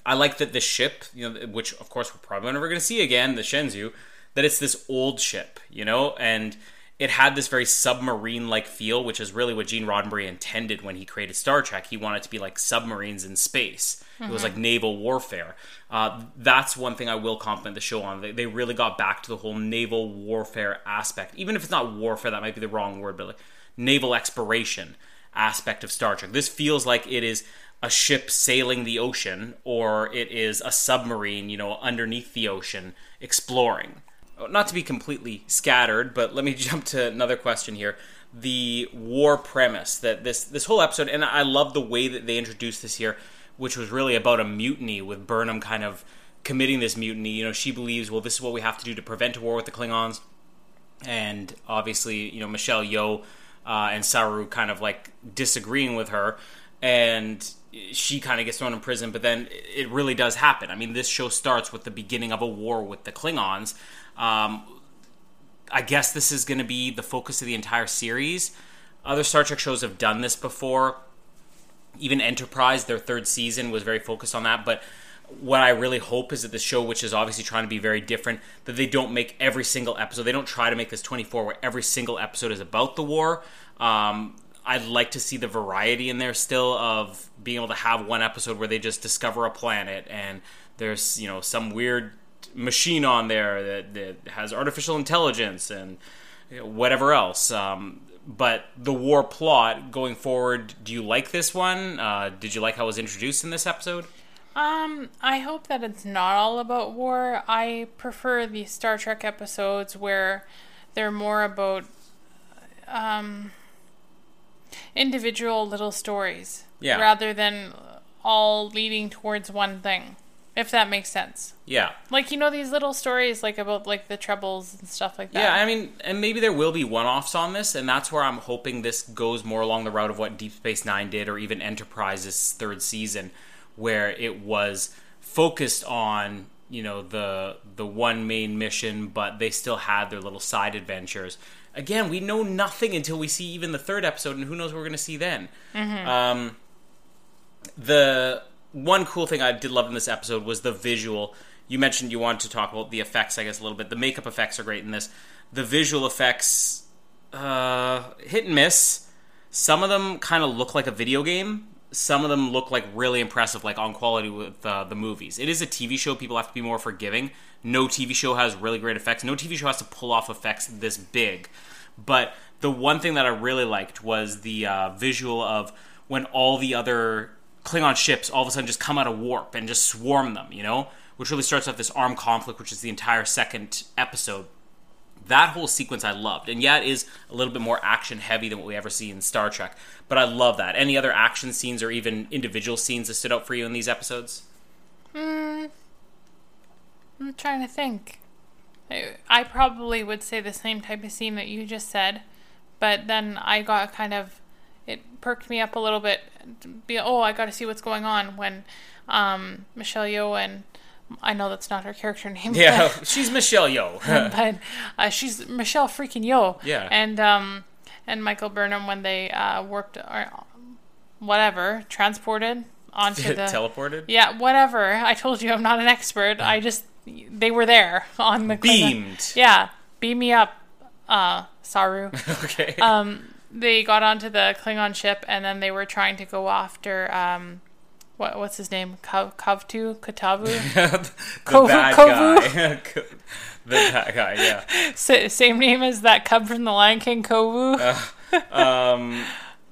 I like that the ship, you know, which of course we're probably never going to see again, the Shenzhou, that it's this old ship, you know, and it had this very submarine-like feel, which is really what Gene Roddenberry intended when he created Star Trek. He wanted it to be like submarines in space. It was like naval warfare. Uh, that's one thing I will compliment the show on. They, they really got back to the whole naval warfare aspect, even if it's not warfare. That might be the wrong word, but like naval exploration aspect of Star Trek. This feels like it is a ship sailing the ocean or it is a submarine, you know, underneath the ocean exploring. Not to be completely scattered, but let me jump to another question here. The war premise that this this whole episode and I love the way that they introduced this here, which was really about a mutiny with Burnham kind of committing this mutiny. You know, she believes, well, this is what we have to do to prevent a war with the Klingons and obviously you know Michelle Yeoh uh, and Saru kind of like disagreeing with her, and she kind of gets thrown in prison. But then it really does happen. I mean, this show starts with the beginning of a war with the Klingons. Um, I guess this is going to be the focus of the entire series. Other Star Trek shows have done this before. Even Enterprise, their third season, was very focused on that. But what I really hope is that the show, which is obviously trying to be very different, that they don't make every single episode. They don't try to make this 24 where every single episode is about the war. Um, I'd like to see the variety in there still of being able to have one episode where they just discover a planet and there's you know some weird machine on there that, that has artificial intelligence and whatever else. Um, but the war plot going forward, do you like this one? Uh, did you like how it was introduced in this episode? Um, I hope that it's not all about war. I prefer the Star Trek episodes where they're more about um individual little stories Yeah. rather than all leading towards one thing. If that makes sense. Yeah. Like you know these little stories like about like the troubles and stuff like that. Yeah, I mean, and maybe there will be one offs on this, and that's where I'm hoping this goes more along the route of what Deep Space Nine did, or even Enterprise's third season, where it was focused on you know the the one main mission, but they still had their little side adventures. Again, we know nothing until we see even the third episode, and who knows what we're going to see then. Um, the one cool thing I did love in this episode was the visual. You mentioned you wanted to talk about the effects, I guess, a little bit. The makeup effects are great in this. The visual effects, uh, hit and miss. Some of them kind of look like a video game. Some of them look like really impressive, like on quality with uh, the movies. It is a TV show. People have to be more forgiving. No TV show has really great effects. No TV show has to pull off effects this big. But the one thing that I really liked was the uh, visual of when all the other Klingon ships all of a sudden just come out of warp and just swarm them, you know? Which really starts off this armed conflict, which is the entire second episode. That whole sequence I loved, and yeah, it is a little bit more action heavy than what we ever see in Star Trek. But I love that. Any other action scenes or even individual scenes that stood out for you in these episodes? Hmm. I'm trying to think. I, I probably would say the same type of scene that you just said, but then I got kind of it perked me up a little bit. to Be oh, I got to see what's going on when um, Michelle Yeoh and I know that's not her character name. Yeah, she's Michelle Yeoh. but uh, she's Michelle freaking Yeoh. Yeah. And um, and Michael Burnham when they uh, worked or whatever transported onto the Teleported. yeah whatever. I told you I'm not an expert. I just they were there on the Beamed. Yeah, beam me up, uh, Saru. Okay. um, they got onto the Klingon ship and then they were trying to go after um, what what's his name? Kav- Kavtu Katavu. the Kovu- bad Kovu. guy. the bad guy. Yeah. Sa- same name as that cub from the Lion King, Kovu. Um,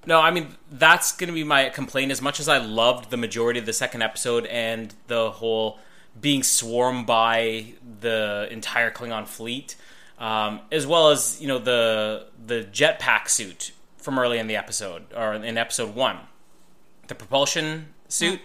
no, I mean that's going to be my complaint. As much as I loved the majority of the second episode and the whole being swarmed by the entire Klingon fleet, um, as well as you know the the jetpack suit from early in the episode or in episode one, the propulsion suit,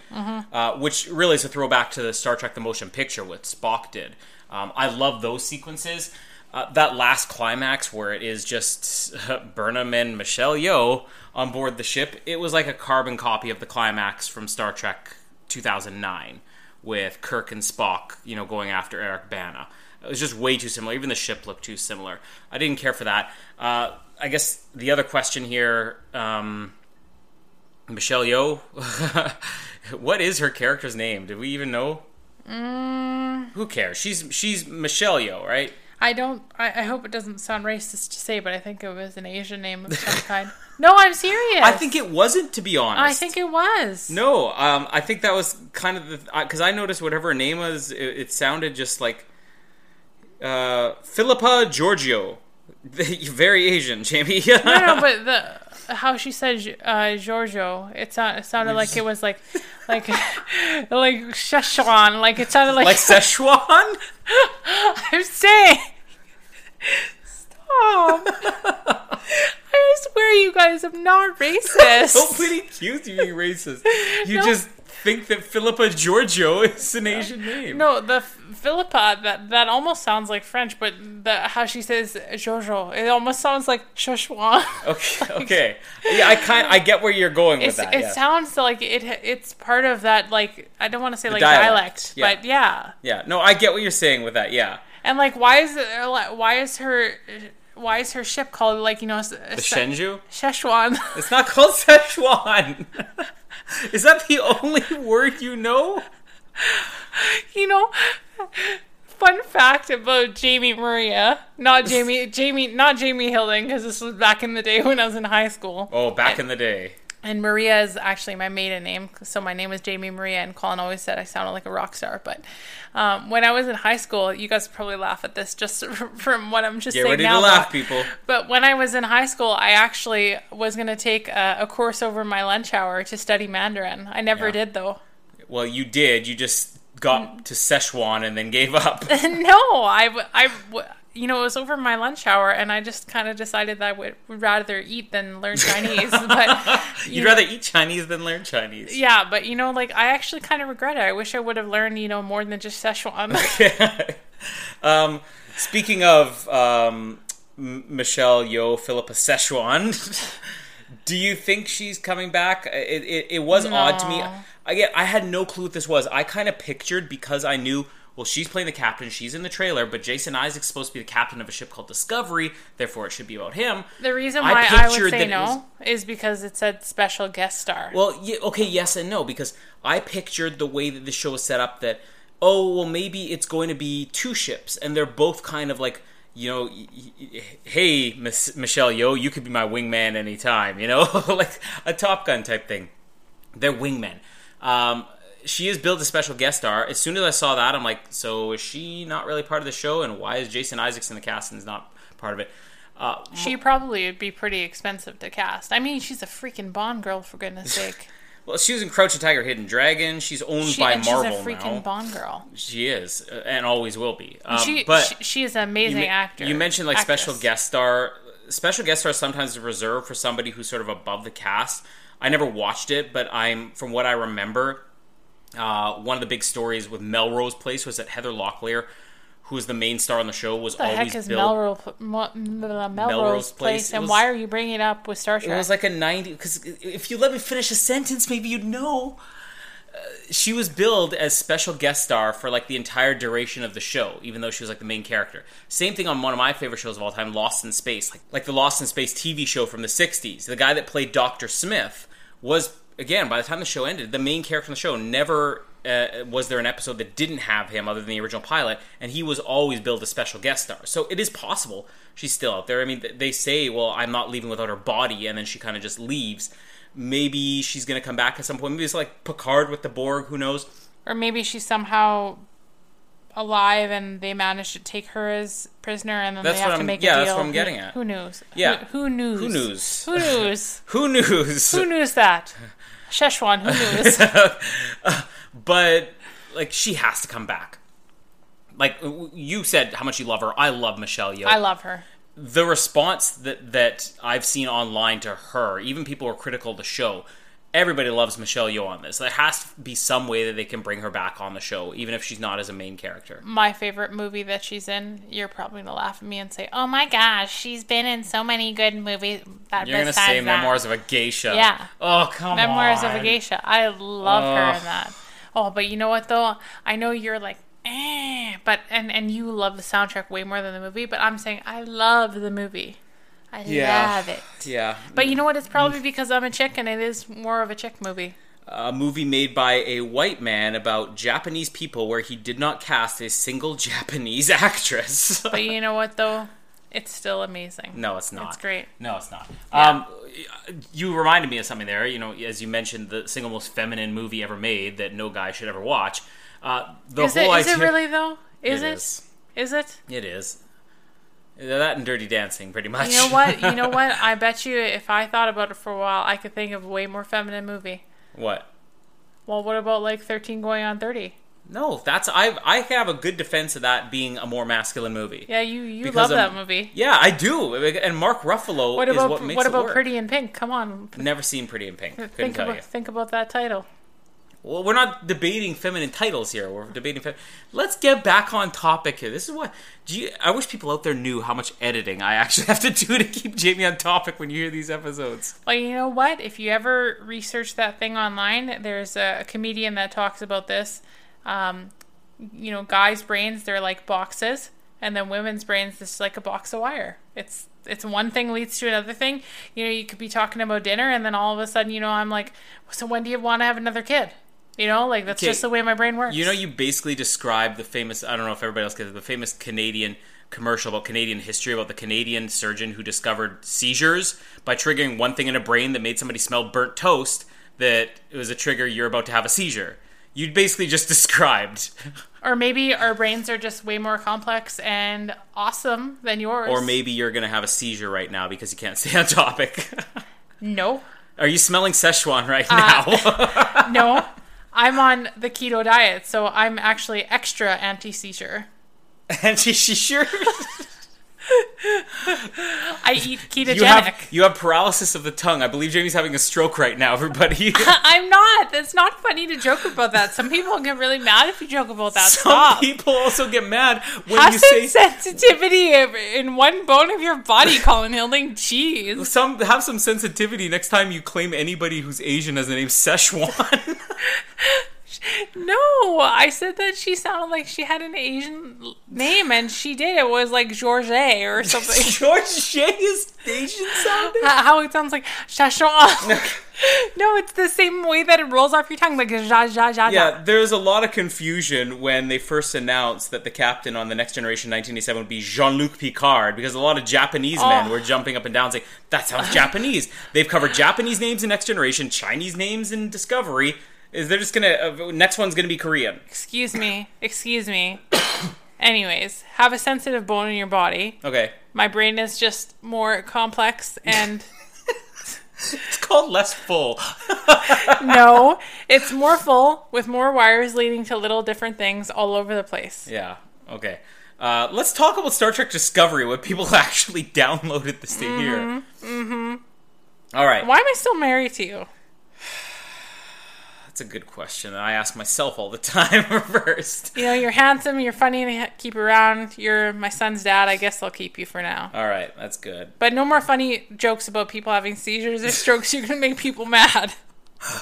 uh, which really is a throwback to the Star Trek: The Motion Picture, what Spock did. Um, I love those sequences. Uh, that last climax where it is just Burnham and Michelle Yeoh on board the ship, it was like a carbon copy of the climax from Star Trek 2009 with Kirk and Spock, you know, going after Eric Bana. It was just way too similar. Even the ship looked too similar. I didn't care for that. Uh, I guess the other question here, um, Michelle Yeoh, what is her character's name? Do we even know? Who cares? She's she's Michelle Yeoh, right? I don't. I, I hope it doesn't sound racist to say, but I think it was an Asian name of some kind. No, I'm serious. I think it wasn't, to be honest. I think it was. No, um, I think that was kind of the because I noticed whatever her name was, it, it sounded just like uh, Philippa Georgiou. Very Asian, Jamie. No, no, but the how she said uh, Georgiou, it, sound, it sounded like it was like like like Szechuan. Like it sounded like, like Szechuan. I'm saying. Stop. I swear you guys, I'm not racist. Nobody accused you of being racist. You No. just think that Philippa Georgiou is an Asian name. No, the F- Philippa that that almost sounds like French, but the how she says Jojo, it almost sounds like Szechuan. Okay, okay. Yeah, I kind I get where you're going with It's, that. it yeah. sounds like it. It's part of that. Like I don't want to say like dialect, dialect, yeah. but yeah. yeah, no, I get what you're saying with that. Yeah, And like, why is it? Why is her? Why is her ship called like you know the Shenzhou. Szechuan? It's not called Szechuan. Is that the only word you know? you know. Fun fact about Jamie Maria, not Jamie, Jamie, not Jamie Hilding, because this was back in the day when I was in high school. Oh, back in the day. And Maria is actually my maiden name, so my name is Jamie Maria. And Colin always said I sounded like a rock star. But um, when I was in high school, you guys probably laugh at this just from what I'm just Get saying ready now. to laugh, but- people. But when I was in high school, I actually was going to take a, a course over my lunch hour to study Mandarin. I never Yeah. did though. Well, you did. You just got to Szechuan and then gave up. no, I, I you know, it was over my lunch hour, and I just kind of decided that I would, would rather eat than learn Chinese. but You'd you rather eat Chinese than learn Chinese. Yeah, but you know, like I actually kind of regret it. I wish I would have learned, you know, more than just Szechuan. um, speaking of um, M- Michelle Yeoh Philippa Szechuan, do you think she's coming back? It, it, it was odd to me. No. Again, I had no clue what this was. I kind of pictured because I knew. Well, she's playing the captain. She's in the trailer, but Jason Isaac's supposed to be the captain of a ship called Discovery. Therefore, it should be about him. the reason why I, would say no was- is because it said special guest star. Well, yeah, okay, yes and no, because I pictured the way that the show was set up that, oh, well, maybe it's going to be two ships, and they're both kind of like, you know, y- y- hey, Miss Michelle Yeoh, you could be my wingman anytime, you know, like a Top Gun type thing. They're wingmen. Um, she is billed a special guest star. As soon as I saw that, I'm like, so is she not really part of the show, and why is Jason Isaacs in the cast and is not part of it? Uh, she probably would be pretty expensive to cast. I mean, she's a freaking Bond girl, for goodness sake. Well, she was in Crouching Tiger, Hidden Dragon. She's owned She, by Marvel she's a freaking now. Bond girl. She is, uh, and always will be. Um, she, but she, she is an amazing me- actor. you mentioned like special guest star. Special guest star sometimes reserved for somebody who's sort of above the cast. I never watched it, but I'm from what I remember. Uh, one of the big stories with Melrose Place was that Heather Locklear, who was the main star on the show, was the always heck is billed. Melrose, Melrose, Melrose Place. Place, and was- why are you bringing it up with Star Trek? It was like a 90 because if you let me finish a sentence, maybe you'd know. Uh, she was billed as special guest star for like the entire duration of the show, even though she was like the main character. Same thing on one of my favorite shows of all time, Lost in Space, like like the Lost in Space TV show from the '60s. The guy that played Doctor Smith was again by the time the show ended, the main character in the show. Never uh, was there an episode that didn't have him other than the original pilot, and he was always billed as special guest star. So it is possible she's still out there. I mean, they say, "Well, I'm not leaving without her body," and then she kind of just leaves. Maybe she's going to come back at some point. Maybe it's like Picard with the Borg. Who knows? or maybe she's somehow alive and they managed to take her as prisoner and then That's they have to make yeah, a deal. Yeah, that's what I'm Who- getting at. Who knows? Yeah. Who, who knows? Who knows? Who knows? Who knows? who knows that? Szechuan, who knows? but like, she has to come back. Like you said, how much you love her. I love Michelle Yeoh. I love her. the response that that I've seen online to her, even people who are critical of the show, everybody loves Michelle Yeoh on this. There has to be some way that they can bring her back on the show, even if she's not as a main character. My favorite movie that she's in, you're probably gonna laugh at me and say, "Oh my gosh, she's been in so many good movies." That You're gonna say that. Memoirs of a Geisha. Yeah. Oh come Memoirs on. Memoirs of a Geisha. I love her in that. Oh, but you know what though? I know you're like, eh, but and and you love the soundtrack way more than the movie. But I'm saying I love the movie. I Yeah. love it. Yeah. But you know what? It's probably because I'm a chick and it is more of a chick movie. a movie made by a white man about Japanese people where he did not cast a single Japanese actress. But you know what though? It's still amazing. no, it's not. It's great. No, it's not. Um, you reminded me of something there. You know, as you mentioned, the single most feminine movie ever made that no guy should ever watch. Uh, the Is it? whole Is it really though? Is It it? is. Is it? It is. That and Dirty Dancing, pretty much. You know what? You know what? I bet you if I thought about it for a while, I could think of a way more feminine movie. what? Well, what about like 13 going on 30? No, that's I. I have a good defense of that being a more masculine movie. Yeah, you you Because love that I'm- movie. Yeah, I do. And Mark Ruffalo What is about what makes what about. Pretty in Pink? Come on, Never seen Pretty in Pink. Couldn't think tell about you. think about that title. Well, we're not debating feminine titles here. We're debating. Fem- Let's get back on topic here. This is what. You? I wish people out there knew how much editing I actually have to do to keep Jamie on topic when you hear these episodes. Well, you know what? If you ever research that thing online, there's a, comedian that talks about this. Um, you know, guys' brains they're like boxes, and then women's brains is like a box of wire. It's it's one thing leads to another thing. You know, you could be talking about dinner, and then all of a sudden, you know, I'm like, so when do you want to have another kid? You know, like that's Okay, just the way my brain works. You know, you basically described the famous. I don't know if everybody else gets it, the famous Canadian commercial about Canadian history about the Canadian surgeon who discovered seizures by triggering one thing in a brain that made somebody smell burnt toast. That it was a trigger. You're about to have a seizure. You basically just described. or maybe our brains are just way more complex and awesome than yours. Or maybe you're going to have a seizure right now because you can't stay on topic. no, Are you smelling Szechuan right Uh, now? no. I'm on the keto diet, so I'm actually extra anti seizure. she sure I eat ketogenic. you have you have paralysis of the tongue. I believe Jamie's having a stroke right now. Everybody, I'm not. It's not funny to joke about that. Some people get really mad if you joke about that. some Stop. people also get mad when Have you some say sensitivity in one bone of your body, Colin Hilding. Jeez. some have some sensitivity next time you claim anybody who's Asian as the name Szechuan. No, I said that she sounded like she had an Asian name, and she did. It was like Georget or something. George is Asian sounding. How how it sounds like Shashon. no, it's the same way that it rolls off your tongue, like ja ja ja. Yeah, there's a lot of confusion when they first announced that the captain on the Next Generation 1987 would be Jean-Luc Picard because a lot of Japanese men Oh. were jumping up and down saying, that sounds Japanese. They've covered Japanese names in Next Generation, Chinese names in Discovery. Is they're just gonna, uh, next one's gonna be Korean. Excuse me. Excuse me. Anyways, have a sensitive bone in your body. Okay. My brain is just more complex and It's called less full. no, it's more full with more wires leading to little different things all over the place. Yeah. Okay. Uh, let's talk about Star Trek Discovery. What people actually downloaded this to hear. Mm-hmm. All right. Why am I still married to you? That's a good question. I ask myself all the time. First. You know, you're handsome, you're funny to keep around. You're my son's dad. I guess I'll keep you for now. All right. That's good. But no more funny jokes about people having seizures or strokes. You're gonna make people mad.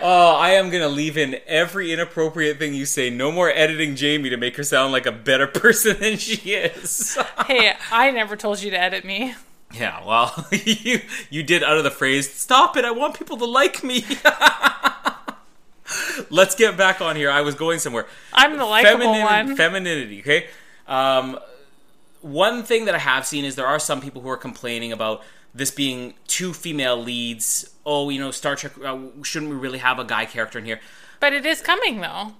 Oh, I am gonna leave in every inappropriate thing you say. No more editing Jamie to make her sound like a better person than she is. Hey, I never told you to edit me. yeah, well, you you did utter the phrase, "Stop it! I want people to like me." Let's get back on here. I was going somewhere. I'm the likable Feminin- one. Femininity, okay? Um, one thing that I have seen is there are some people who are complaining about this being two female leads. Oh, you know, Star Trek, uh, shouldn't we really have a guy character in here? but it is coming though.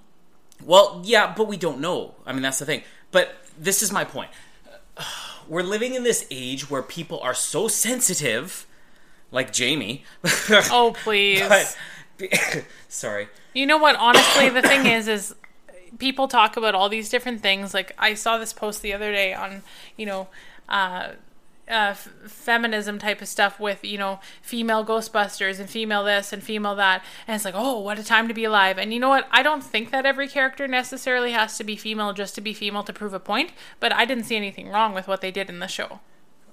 Well, yeah, but we don't know. I mean, that's the thing. But this is my point. We're living in this age where people are so sensitive, like Jamie. Oh please. but, sorry. You know what? Honestly, the thing is, is people talk about all these different things. Like I saw this post the other day on, you know, uh, uh, f- feminism type of stuff with you know female Ghostbusters and female this and female that, and it's like, oh, what a time to be alive. And you know what? I don't think that every character necessarily has to be female just to be female to prove a point. But I didn't see anything wrong with what they did in the show.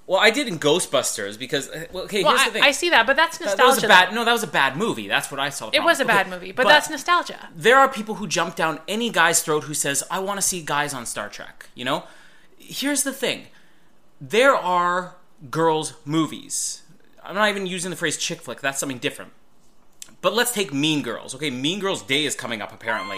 Well, I did in Ghostbusters because uh, well, okay, Well, here's I, the thing. I see that, but that's nostalgia. that was a bad. though. No, that was a bad movie. That's what I saw. It was a problem. bad Okay, movie, but, that's nostalgia. there are people who jump down any guy's throat who says, I want to see guys on Star Trek. You know? Here's the thing there are girls' movies. I'm not even using the phrase chick flick, that's something different. But let's take Mean Girls. Okay, Mean Girls Day is coming up apparently.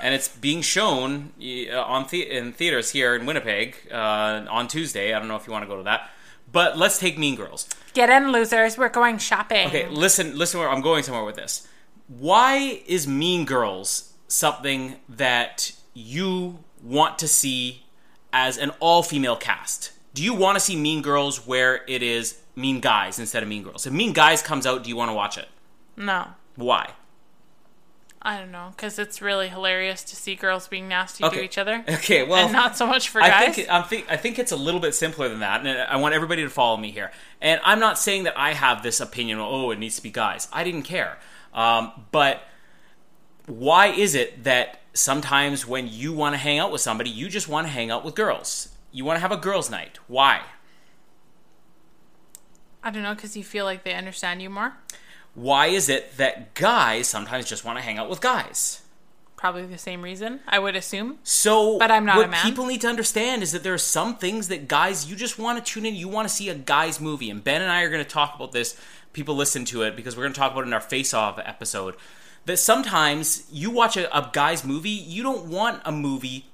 And it's being shown uh, on the- in theaters here in Winnipeg uh, on Tuesday. I don't know if you want to go to that. But let's take Mean Girls. Get in, losers. We're going shopping. Okay, listen, listen. Where I'm going somewhere with this. Why is Mean Girls something that you want to see as an all-female cast? Do you want to see Mean Girls where it is Mean Guys instead of Mean Girls? If Mean Guys comes out, do you want to watch it? No. Why? I don't know, because it's really hilarious to see girls being nasty to each other, Okay, well, and not so much for I guys. think I think I think it's a little bit simpler than that, and I want everybody to follow me here. And I'm not saying that I have this opinion. Oh, it needs to be guys. I didn't care, um, but why is it that sometimes when you want to hang out with somebody, you just want to hang out with girls? You want to have a girls' night. Why? I don't know, because you feel like they understand you more. Why is it that guys sometimes just want to hang out with guys? Probably the same reason, I would assume. So, But I'm not what a man. people need to understand is that there are some things that guys you just want to tune in. You want to see a guys movie, and Ben and I are going to talk about this. People listen to it because we're going to talk about it in our Face Off episode. That sometimes you watch a, a guys movie, you don't want a movie.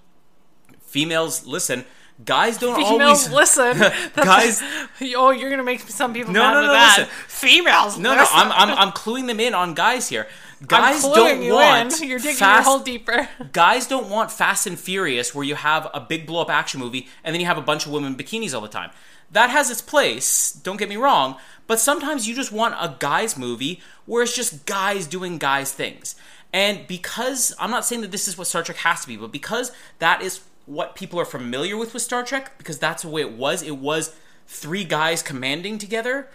Females listen. Guys don't Females always listen. Guys- oh, you're gonna make some people No, mad no, no, that. listen. Females. No, no. I'm, I'm I'm cluing them in on guys here. Guys don't want in. You're digging fast, your hole deeper. guys don't want Fast and Furious where you have a big blow up action movie and then you have a bunch of women in bikinis all the time. That has its place, don't get me wrong, but sometimes you just want a guys movie where it's just guys doing guys things. And because I'm not saying that this is what Star Trek has to be, but because that is what people are familiar with with Star Trek, because that's the way it was, it was three guys commanding together.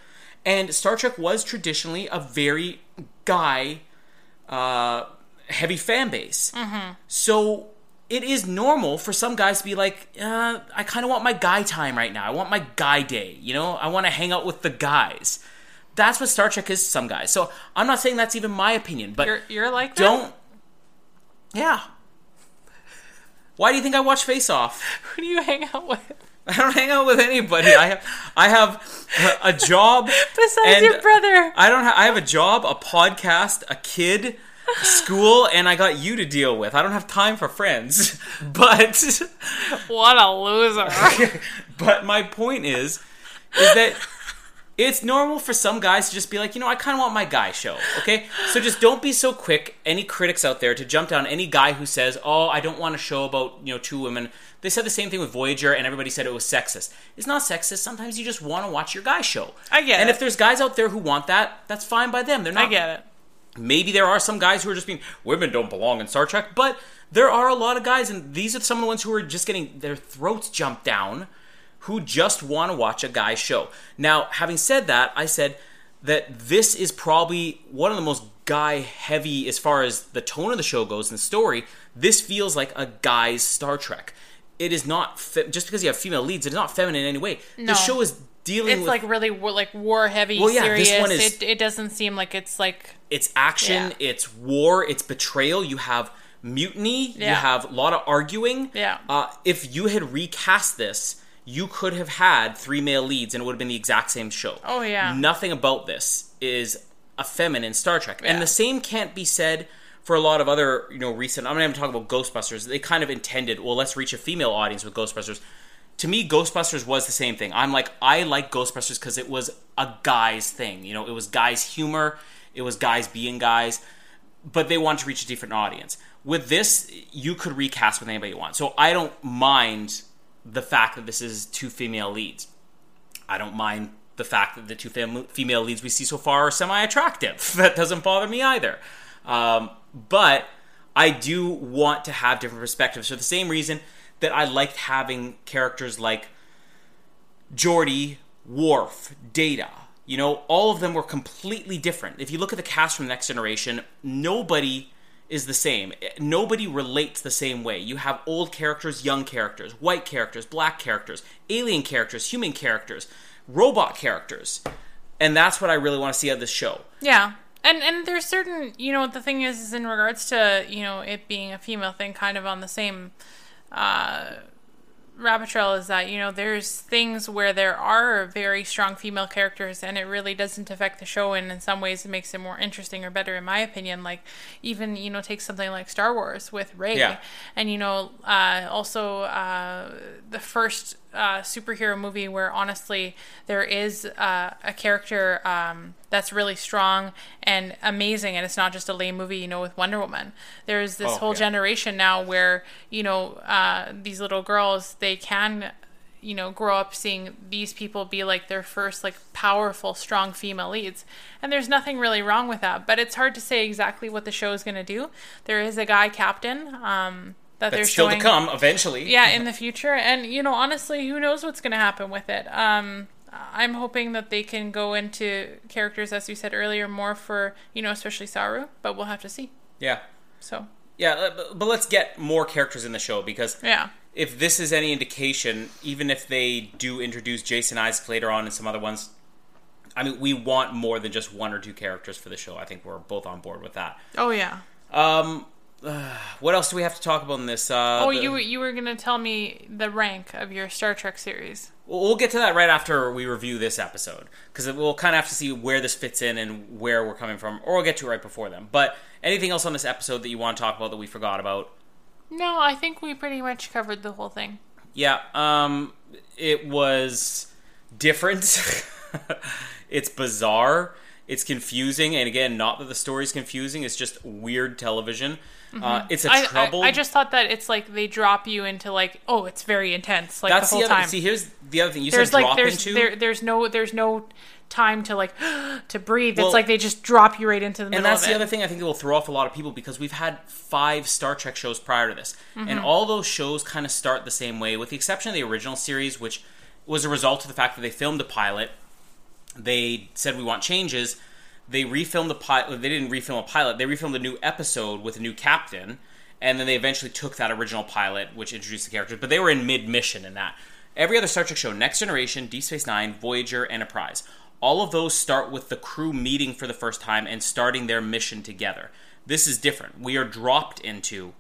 And Star Trek was traditionally a very guy uh, heavy fan base. So it is normal for some guys to be like, uh, I kind of want my guy time right now. I want my guy day. You know, I want to hang out with the guys. That's what Star Trek is to some guys. So I'm not saying that's even my opinion, but You're you're like don't. Yeah. Why do you think I watch Face Off? Who do you hang out with I don't hang out with anybody. I have I have a, job besides your brother? I don't. Ha- I have a job, a podcast, a kid, school, and I got you to deal with. I don't have time for friends. But What a loser! but my point is, is that It's normal for some guys to just be like, you know, I kind of want my guy show. Okay, so just don't be so quick. Any critics out there to jump down any guy who says, "Oh, I don't want a show about you know two women." They said the same thing with Voyager, and everybody said it was sexist. It's not sexist. Sometimes you just want to watch your guy show. I get it. And it. if there's guys out there who want that, that's fine by them. They're not I get it. Maybe there are some guys who are just being women don't belong in Star Trek, but there are a lot of guys, and these are some of the ones who are just getting their throats jumped down, who just want to watch a guy show. Now, having said that, I said that this is probably one of the most guy heavy as far as the tone of the show goes and the story. This feels like a guy's Star Trek. It is not fe- just because you have female leads. It's not feminine in any way. No. The show is dealing with It's with like really war, like war heavy, Well, yeah, serious. this one is- it, it doesn't seem like it's like It's action, Yeah. it's war, it's betrayal. You have mutiny, you have a lot of arguing. Yeah. Uh, if you had recast this, you could have had three male leads and it would have been the exact same show. Oh, yeah. Nothing about this is a feminine Star Trek. And the same can't be said for a lot of other, you know, recent I'm not even talking about Ghostbusters. They kind of intended, well, let's reach a female audience with Ghostbusters. To me, Ghostbusters was the same thing. I'm like, I like Ghostbusters because it was a guy's thing. You know, it was guys' humor, it was guys being guys but they want to reach a different audience. With this, you could recast with anybody you want. So I don't mind the fact that this is two female leads. I don't mind the fact that the two female leads we see so far are semi attractive. That doesn't bother me either. Um, but I do want to have different perspectives for the same reason that I liked having characters like Geordi, Worf, Data. You know, all of them were completely different. If you look at the cast from Next Generation, nobody is the same. Nobody relates the same way. You have old characters, young characters, white characters, black characters, alien characters, human characters, robot characters. And that's what I really want to see out of this show. Yeah. And and there's certain you know the thing is is in regards to you know it being a female thing kind of on the same uh rabbit trail is that you know there's things where there are very strong female characters and it really doesn't affect the show and in some ways it makes it more interesting or better in my opinion like even you know take something like Star Wars with Rey Yeah. and you know uh, also uh, the first uh, superhero movie where honestly there is uh, a character um, that's really strong and amazing and it's not just a lame movie you know with wonder woman. There's this Oh, whole yeah. generation now where you know uh, these little girls they can you know grow up seeing these people be like their first like powerful strong female leads. And there's nothing really wrong with that but it's hard to say exactly what the show is going to do. There is a guy captain um, that they're That's still showing to come eventually. yeah in the future and you know honestly who knows what's going to happen with it um i'm hoping that they can go into characters as you said earlier more for you know especially saru but we'll have to see Yeah. so Yeah, uh, but- but let's get more characters in the show because yeah if this is any indication, even if they do introduce Jason Isaac later on and some other ones, I mean, we want more than just one or two characters for the show. I think we're both on board with that. oh yeah Um, uh, what else do we have to talk about in this? Uh, oh the- you you were going to tell me the rank of your star trek series We'll we'll get to that right after we review this episode because we'll kind of have to see where this fits in and where we're coming from, or we'll get to it right before them. But anything else on this episode that you want to talk about that we forgot about? no i think we pretty much covered the whole thing Yeah, um, it was different. it's bizarre. It's confusing, and again, not that the story's confusing. It's just weird television. Uh, it's a Mm-hmm. I, trouble. I, I just thought that it's like they drop you into like oh it's very intense like That's the whole other. time See, here's the other thing. You there's said like drop there's into. there, there's no there's no time to like to breathe Well- it's like they just drop you right into the middle and that's the it other thing I think that will throw off a lot of people because we've had five Star Trek shows prior to this, Mm-hmm. and all those shows kind of start the same way, with the exception of the original series, which was a result of the fact that they filmed a pilot. They said we want changes. They refilmed the pilot. They didn't refilm a pilot. They refilmed a new episode with a new captain, and then they eventually took that original pilot, which introduced the characters. But they were in mid mission in that. Every other Star Trek show, Next Generation, Deep Space Nine, Voyager, Enterprise, all of those start with the crew meeting for the first time and starting their mission together. This is different. We are dropped into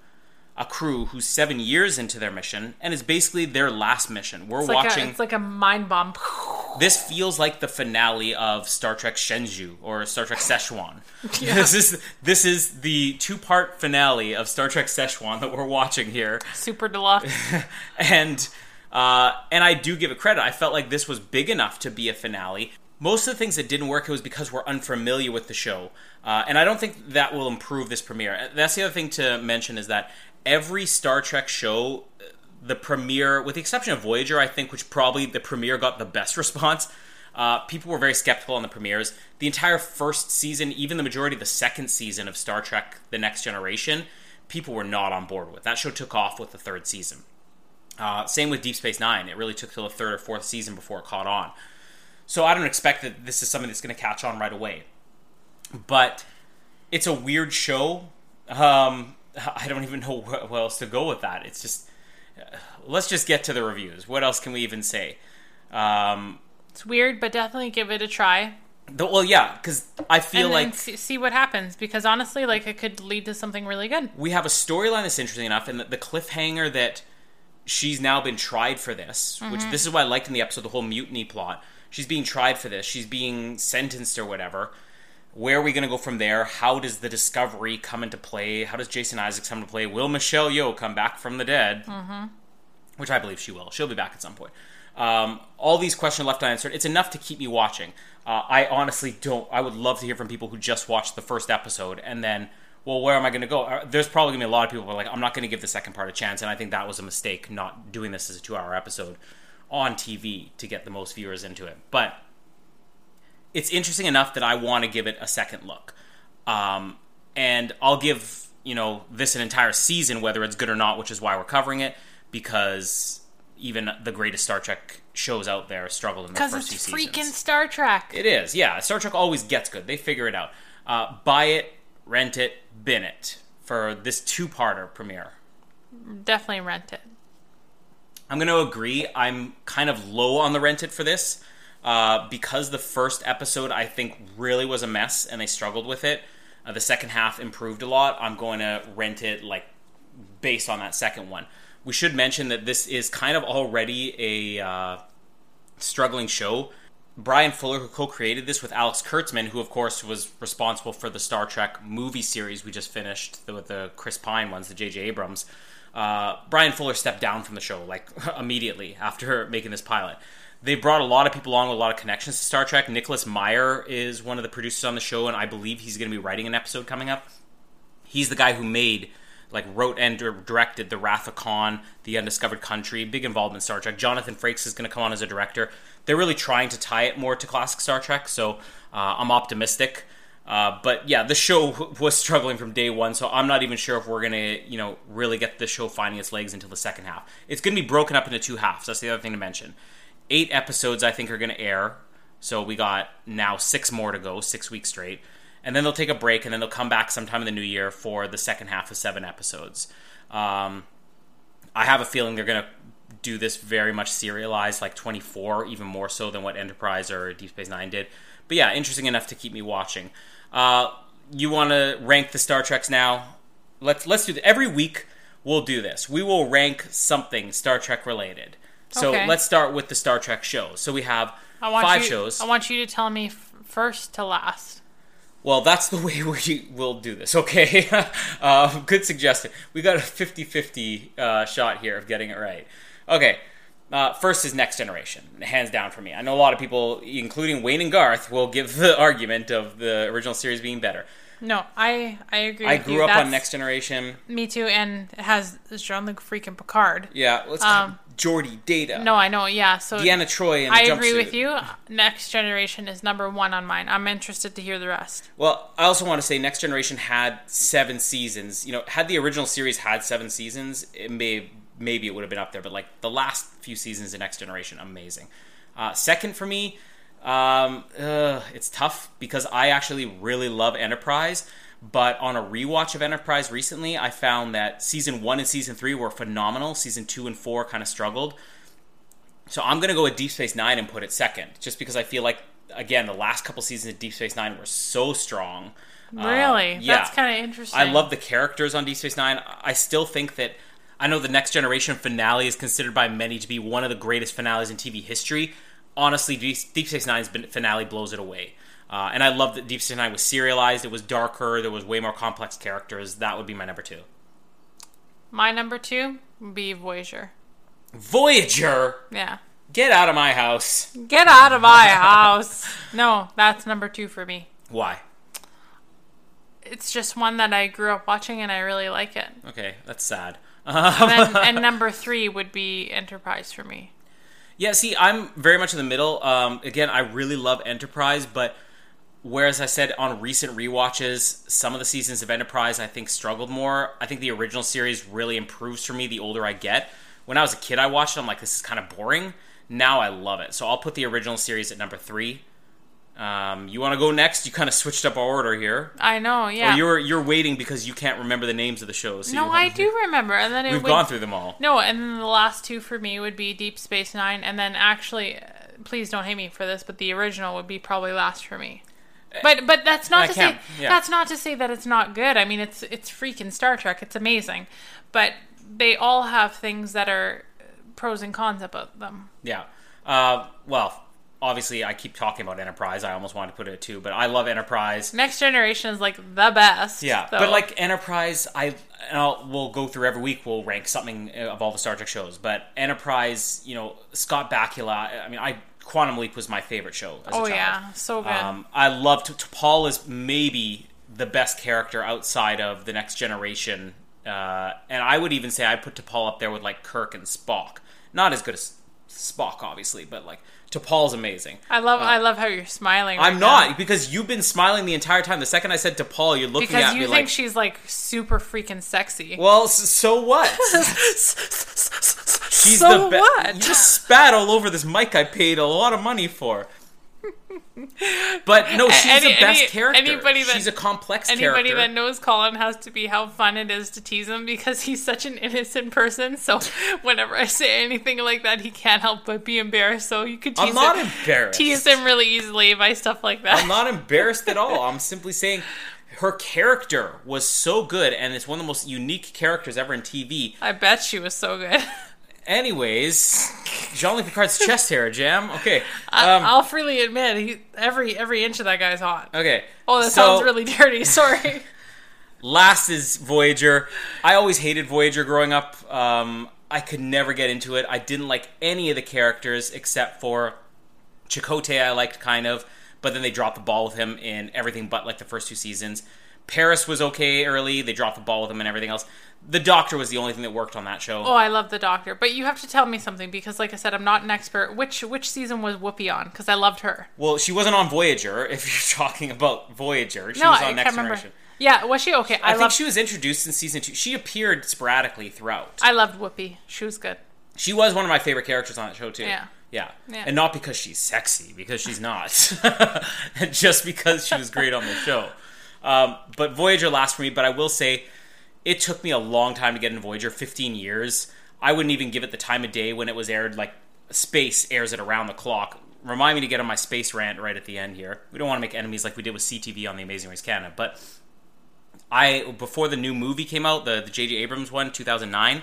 a crew who's seven years into their mission, and it's basically their last mission. We're it's like, watching. a, it's like a mind bomb this feels like the finale of Star Trek Shenzhou or Star Trek Szechuan. This is this is the two part finale of Star Trek Szechuan that we're watching here, super deluxe and uh, and I do give it credit. I felt like this was big enough to be a finale. most of the things that didn't work it was because we're unfamiliar with the show uh, and i don't think that will improve this premiere that's the other thing to mention is that every star trek show the premiere with the exception of voyager i think which probably the premiere got the best response uh, people were very skeptical on the premieres. The entire first season even the majority of the second season of star trek the next generation people were not on board with. That show took off with the third season. Uh, same with deep space nine. It really took till the third or fourth season before it caught on. So I don't expect that this is something that's going to catch on right away. But it's a weird show. Um, I don't even know what else to go with that. It's just uh, let's just get to the reviews. What else can we even say? Um, It's weird, but definitely give it a try. the, well, yeah, because I feel and like see, see what happens because honestly, like it could lead to something really good. we have a storyline that's interesting enough, and the, the cliffhanger that she's now been tried for this, which this is what I liked in the episode, the whole mutiny plot. She's being tried for this. She's being sentenced or whatever. Where are we going to go from there? How does the discovery come into play? How does Jason Isaacs come into play? Will Michelle Yeoh come back from the dead? Mm-hmm. Which I believe she will. She'll be back at some point. Um, all these questions left unanswered. It's enough to keep me watching. Uh, I honestly don't. I would love to hear from people who just watched the first episode and then, well, where am I going to go? Uh, There's probably going to be a lot of people who are like, I'm not going to give the second part a chance, and I think that was a mistake not doing this as a two-hour episode on TV to get the most viewers into it. But it's interesting enough that I want to give it a second look. Um, and I'll give, you know, this an entire season, whether it's good or not, which is why we're covering it, because even the greatest Star Trek shows out there struggled in the Because first it's freaking seasons. Star Trek. It is, yeah. Star Trek always gets good. They figure it out. Uh, buy it, rent it, bin it for this two-parter premiere. Definitely rent it. I'm going to agree. I'm kind of low on the rent it for this uh, because the first episode I think really was a mess and they struggled with it. Uh, the second half improved a lot. I'm going to rent it like based on that second one. We should mention that this is kind of already a uh, struggling show. Bryan Fuller, who co-created this with Alex Kurtzman, who of course was responsible for the Star Trek movie series we just finished, the, with the Chris Pine ones, the J.J. Abrams. Uh, Bryan Fuller stepped down from the show like immediately after making this pilot. They brought a lot of people along with a lot of connections to Star Trek. Nicholas Meyer is one of the producers on the show, and I believe he's going to be writing an episode coming up. He's the guy who made, like, wrote and directed The Wrath of Khan, The Undiscovered Country, big involvement in Star Trek. Jonathan Frakes is going to come on as a director. They're really trying to tie it more to classic Star Trek, so uh, I'm optimistic. Uh, but yeah, the show was struggling from day one, so I'm not even sure if we're gonna, you know, really get the show finding its legs until the second half. It's gonna be broken up into two halves. That's the other thing to mention. Eight episodes, I think, are gonna air. So we got now six more to go, six weeks straight, and then they'll take a break, and then they'll come back sometime in the new year for the second half of seven episodes. Um, I have a feeling they're gonna do this very much serialized, like 24, even more so than what Enterprise or Deep Space Nine did. But yeah, interesting enough to keep me watching. Uh, you want to rank the Star Treks now? Let's let's do that. Every week we'll do this. We will rank something Star Trek related. So Okay. let's start with the Star Trek shows. So we have I want five you, shows. I want you to tell me f- first to last. Well, that's the way we will do this, okay? uh, good suggestion. We got a 50 50 uh, shot here of getting it right. Okay, uh, first is Next Generation, hands down for me. I know a lot of people, including Wayne and Garth, will give the argument of the original series being better. No, I I agree. I grew you. up That's- on Next Generation. Me too, and it has Jean Luc freaking Picard. Yeah, let's Um, Geordi Data. No, I know. Yeah, so Deanna Troi I jumpsuit. agree with you. Next Generation is number one on mine. I'm interested to hear the rest. Well, I also want to say Next Generation had seven seasons. You know, had the original series had seven seasons, it may maybe it would have been up there. But like the last few seasons of Next Generation, amazing. Uh, second for me, um, uh, it's tough because I actually really love Enterprise. But on a rewatch of Enterprise recently, I found that season one and season three were phenomenal. Season two and four kind of struggled. So I'm going to go with Deep Space Nine and put it second, just because I feel like again the last couple seasons of Deep Space Nine were so strong. Uh, Really, yeah. that's kind of interesting. I love the characters on Deep Space Nine. I still think that I know the Next Generation finale is considered by many to be one of the greatest finales in TV history. Honestly, Deep Space Nine's finale blows it away. Uh, and I love that Deep Space Nine was serialized. It was darker. There was way more complex characters. That would be my number two. My number two would be Voyager. Voyager. Yeah, Get out of my house. Get out of my house. No, that's number two for me. Why? It's just one that I grew up watching and I really like it. Okay, that's sad. And, then, and number three would be Enterprise for me. Yeah, see, I'm very much in the middle. Um, again, I really love Enterprise, but whereas I said on recent rewatches, some of the seasons of Enterprise I think struggled more. I think the original series really improves for me the older I get. When I was a kid, I watched it. I'm like, this is kind of boring. Now I love it. So I'll put the original series at number three. Um, you want to go next? You kind of switched up our order here. I know, yeah. Or you're you're waiting because you can't remember the names of the shows. so no, I do remember. And then it We've would, gone through them all. No, and then the last two for me would be Deep Space Nine, and then actually, uh, please don't hate me for this, but the original would be probably last for me. But but that's not I to say yeah. that's not to say that it's not good. I mean, it's it's freaking Star Trek. It's amazing, but they all have things that are pros and cons about them. Yeah. Uh, well, obviously, I keep talking about Enterprise. I almost wanted to put it at two, but I love Enterprise. Next Generation is like the best. Yeah, though. but like Enterprise, I and I'll, we'll go through every week. We'll rank something uh, of all the Star Trek shows, but Enterprise, you know, Scott Bakula. I mean, I Quantum Leap was my favorite show. As a oh yeah, so good. Um, I love T'Pol is maybe the best character outside of the Next Generation, uh, and I would even say I put T'Pol up there with like Kirk and Spock. Not as good as Spock, obviously, but like T'Pol's amazing. I love I love how you're smiling. uh, I'm right not now. because you've been smiling the entire time. The second I said T'Pol, you're looking because at you me think like, she's like super freaking sexy. well, so what? She's so the best. what? You just spat all over this mic I paid a lot of money for. But no, she's Any- the best any- character. anybody that- she's a complex Anybody character. that knows Colin has to be how fun it is to tease him because he's such an innocent person. So whenever I say anything like that, he can't help but be embarrassed. So you could tease I'm not him, embarrassed. tease him really easily by stuff like that. I'm not embarrassed at all. I'm simply saying her character was so good, and it's one of the most unique characters ever in TV. I bet she was so good. Anyways, Jean-Luc Picard's chest hair, Jam. Okay. I, Um, I'll freely admit, he, every every inch of that guy's hot. okay. Oh, that So, sounds really dirty. Sorry. Last is Voyager. I always hated Voyager growing up. Um, I could never get into it. I didn't like any of the characters except for Chakotay. I liked kind of, but then they dropped the ball with him in everything but like the first two seasons. Paris was okay early. They dropped the ball with him and everything else. The Doctor was the only thing that worked on that show. Oh, I love the Doctor, but you have to tell me something because, like I said, I'm not an expert. Which which season was Whoopi on? Because I loved her. Well, she wasn't on Voyager. If you're talking about Voyager, she no, was I on can't Next remember. Generation. Yeah, was she okay? I, I, think she was introduced in season two. She appeared sporadically throughout. I loved Whoopi. She was good. She was one of my favorite characters on that show too. Yeah. Yeah. Yeah. And not because she's sexy, because she's not. just because she was great on the show. Um, but Voyager lasts for me, but I will say it took me a long time to get into Voyager, 15 years. I wouldn't even give it the time of day when it was aired like Space airs it around the clock. Remind me to get on my space rant right at the end here. We don't want to make enemies like we did with CTV on The Amazing Race Canada, but I before the new movie came out, the the J.J. Abrams one, 2009,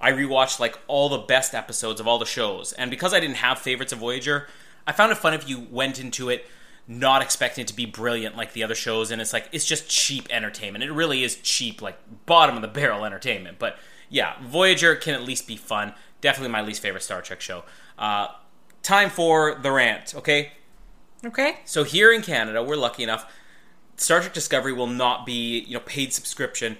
I rewatched like all the best episodes of all the shows, and because I didn't have favorites of Voyager, I found it fun if you went into it not expecting it to be brilliant like the other shows, and it's like it's just cheap entertainment. It really is cheap, like bottom of the barrel entertainment. But yeah, Voyager can at least be fun. Definitely my least favorite Star Trek show. Uh, time for the rant, okay? Okay. So here in Canada, we're lucky enough. Star Trek Discovery will not be you know paid subscription.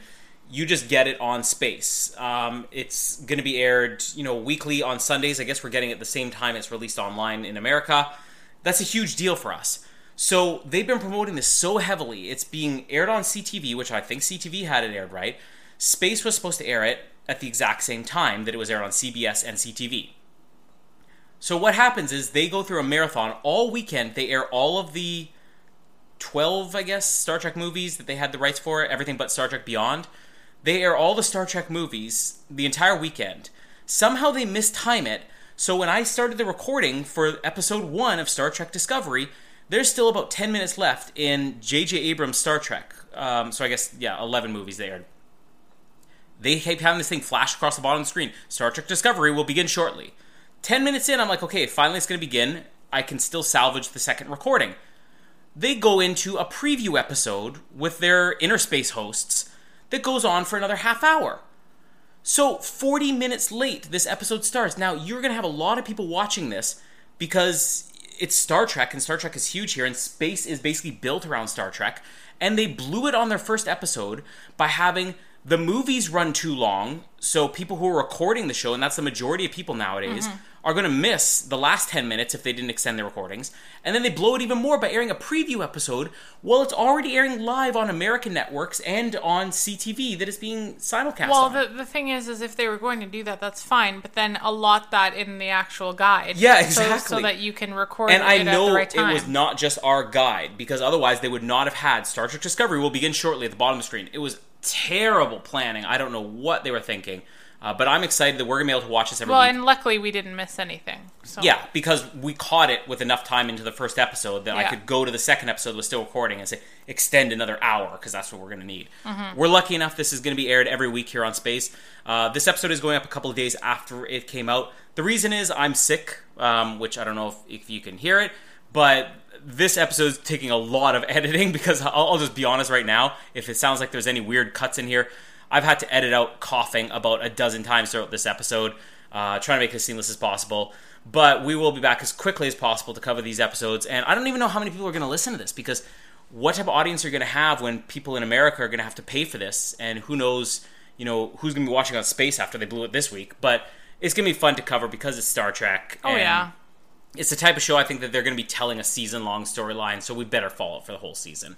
You just get it on Space. Um, it's going to be aired you know weekly on Sundays. I guess we're getting it at the same time it's released online in America. That's a huge deal for us. So they've been promoting this so heavily. It's being aired on CTV, which I think CTV had it aired right. Space was supposed to air it at the exact same time that it was aired on CBS and CTV. So what happens is they go through a marathon all weekend. They air all of the 12, I guess, Star Trek movies that they had the rights for, everything but Star Trek Beyond. They air all the Star Trek movies the entire weekend. Somehow they mistime it, so when I started the recording for episode 1 of Star Trek Discovery, there's still about 10 minutes left in J.J. Abrams' Star Trek. Um, so I guess, yeah, 11 movies they aired. They keep having this thing flash across the bottom of the screen. Star Trek Discovery will begin shortly. 10 minutes in, I'm like, okay, finally it's going to begin. I can still salvage the second recording. They go into a preview episode with their InnerSpace hosts that goes on for another half hour. So 40 minutes late, this episode starts. Now you're gonna have a lot of people watching this because it's Star Trek, and Star Trek is huge here, and space is basically built around Star Trek. And they blew it on their first episode by having the movies run too long, so people who are recording the show, and that's the majority of people nowadays, mm-hmm. are going to miss the last 10 minutes if they didn't extend their recordings. And then they blow it even more by airing a preview episode while it's already airing live on American networks and on CTV that is being simulcast. Well, on. the, the thing is, is if they were going to do that, that's fine. But then allot that in the actual guide. Yeah, So- exactly. So, that you can record and it I at know the right time. it was not just our guide because otherwise they would not have had Star Trek Discovery will begin shortly at the bottom of the screen. It was terrible planning. I don't know what they were thinking, uh, but I'm excited that we're gonna be able to watch this every week. well, week. and luckily we didn't miss anything. So. Yeah, because we caught it with enough time into the first episode that I could go to the second episode that was still recording and say extend another hour because that's what we're going to need. Mm-hmm. We're lucky enough this is going to be aired every week here on Space. Uh, this episode is going up a couple of days after it came out. The reason is I'm sick, um, which I don't know if, if you can hear it, but this episode is taking a lot of editing because I'll, I'll just be honest right now. If it sounds like there's any weird cuts in here, I've had to edit out coughing about a dozen times throughout this episode, uh, trying to make it as seamless as possible. But we will be back as quickly as possible to cover these episodes. And I don't even know how many people are going to listen to this because what type of audience are you going to have when people in America are going to have to pay for this? And who knows, you know, who's going to be watching on Space after they blew it this week? But it's going to be fun to cover because it's Star Trek. Oh yeah. It's the type of show I think that they're going to be telling a season long storyline, so we better follow it for the whole season.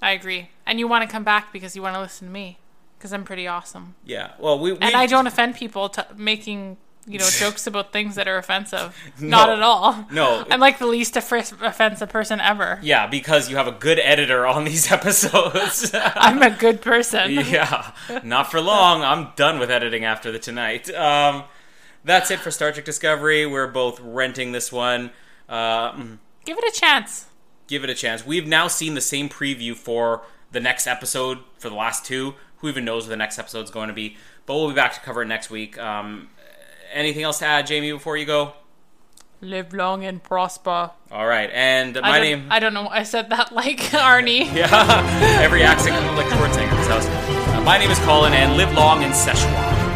I agree. And you want to come back because you want to listen to me because I'm pretty awesome. Yeah. Well, we, we And I don't offend people t- making you know jokes about things that are offensive. Not at all. No. I'm like the least offensive person ever. Yeah, because you have a good editor on these episodes. I'm a good person. yeah, not for long. I'm done with editing after the tonight. Um, that's it for Star Trek Discovery. We're both renting this one. Uh, mm, Give it a chance. give it a chance. We've now seen the same preview for the next episode for the last two. Who even knows what the next episode's going to be? But we'll be back to cover it next week. Um, anything else to add, Jamie, before you go? Live long and prosper. All right, and I my name. I don't know. I said that like Arnie. Yeah, every accent like Schwarzenegger in this house. Uh, my name is Colin, and live long in Szechuan.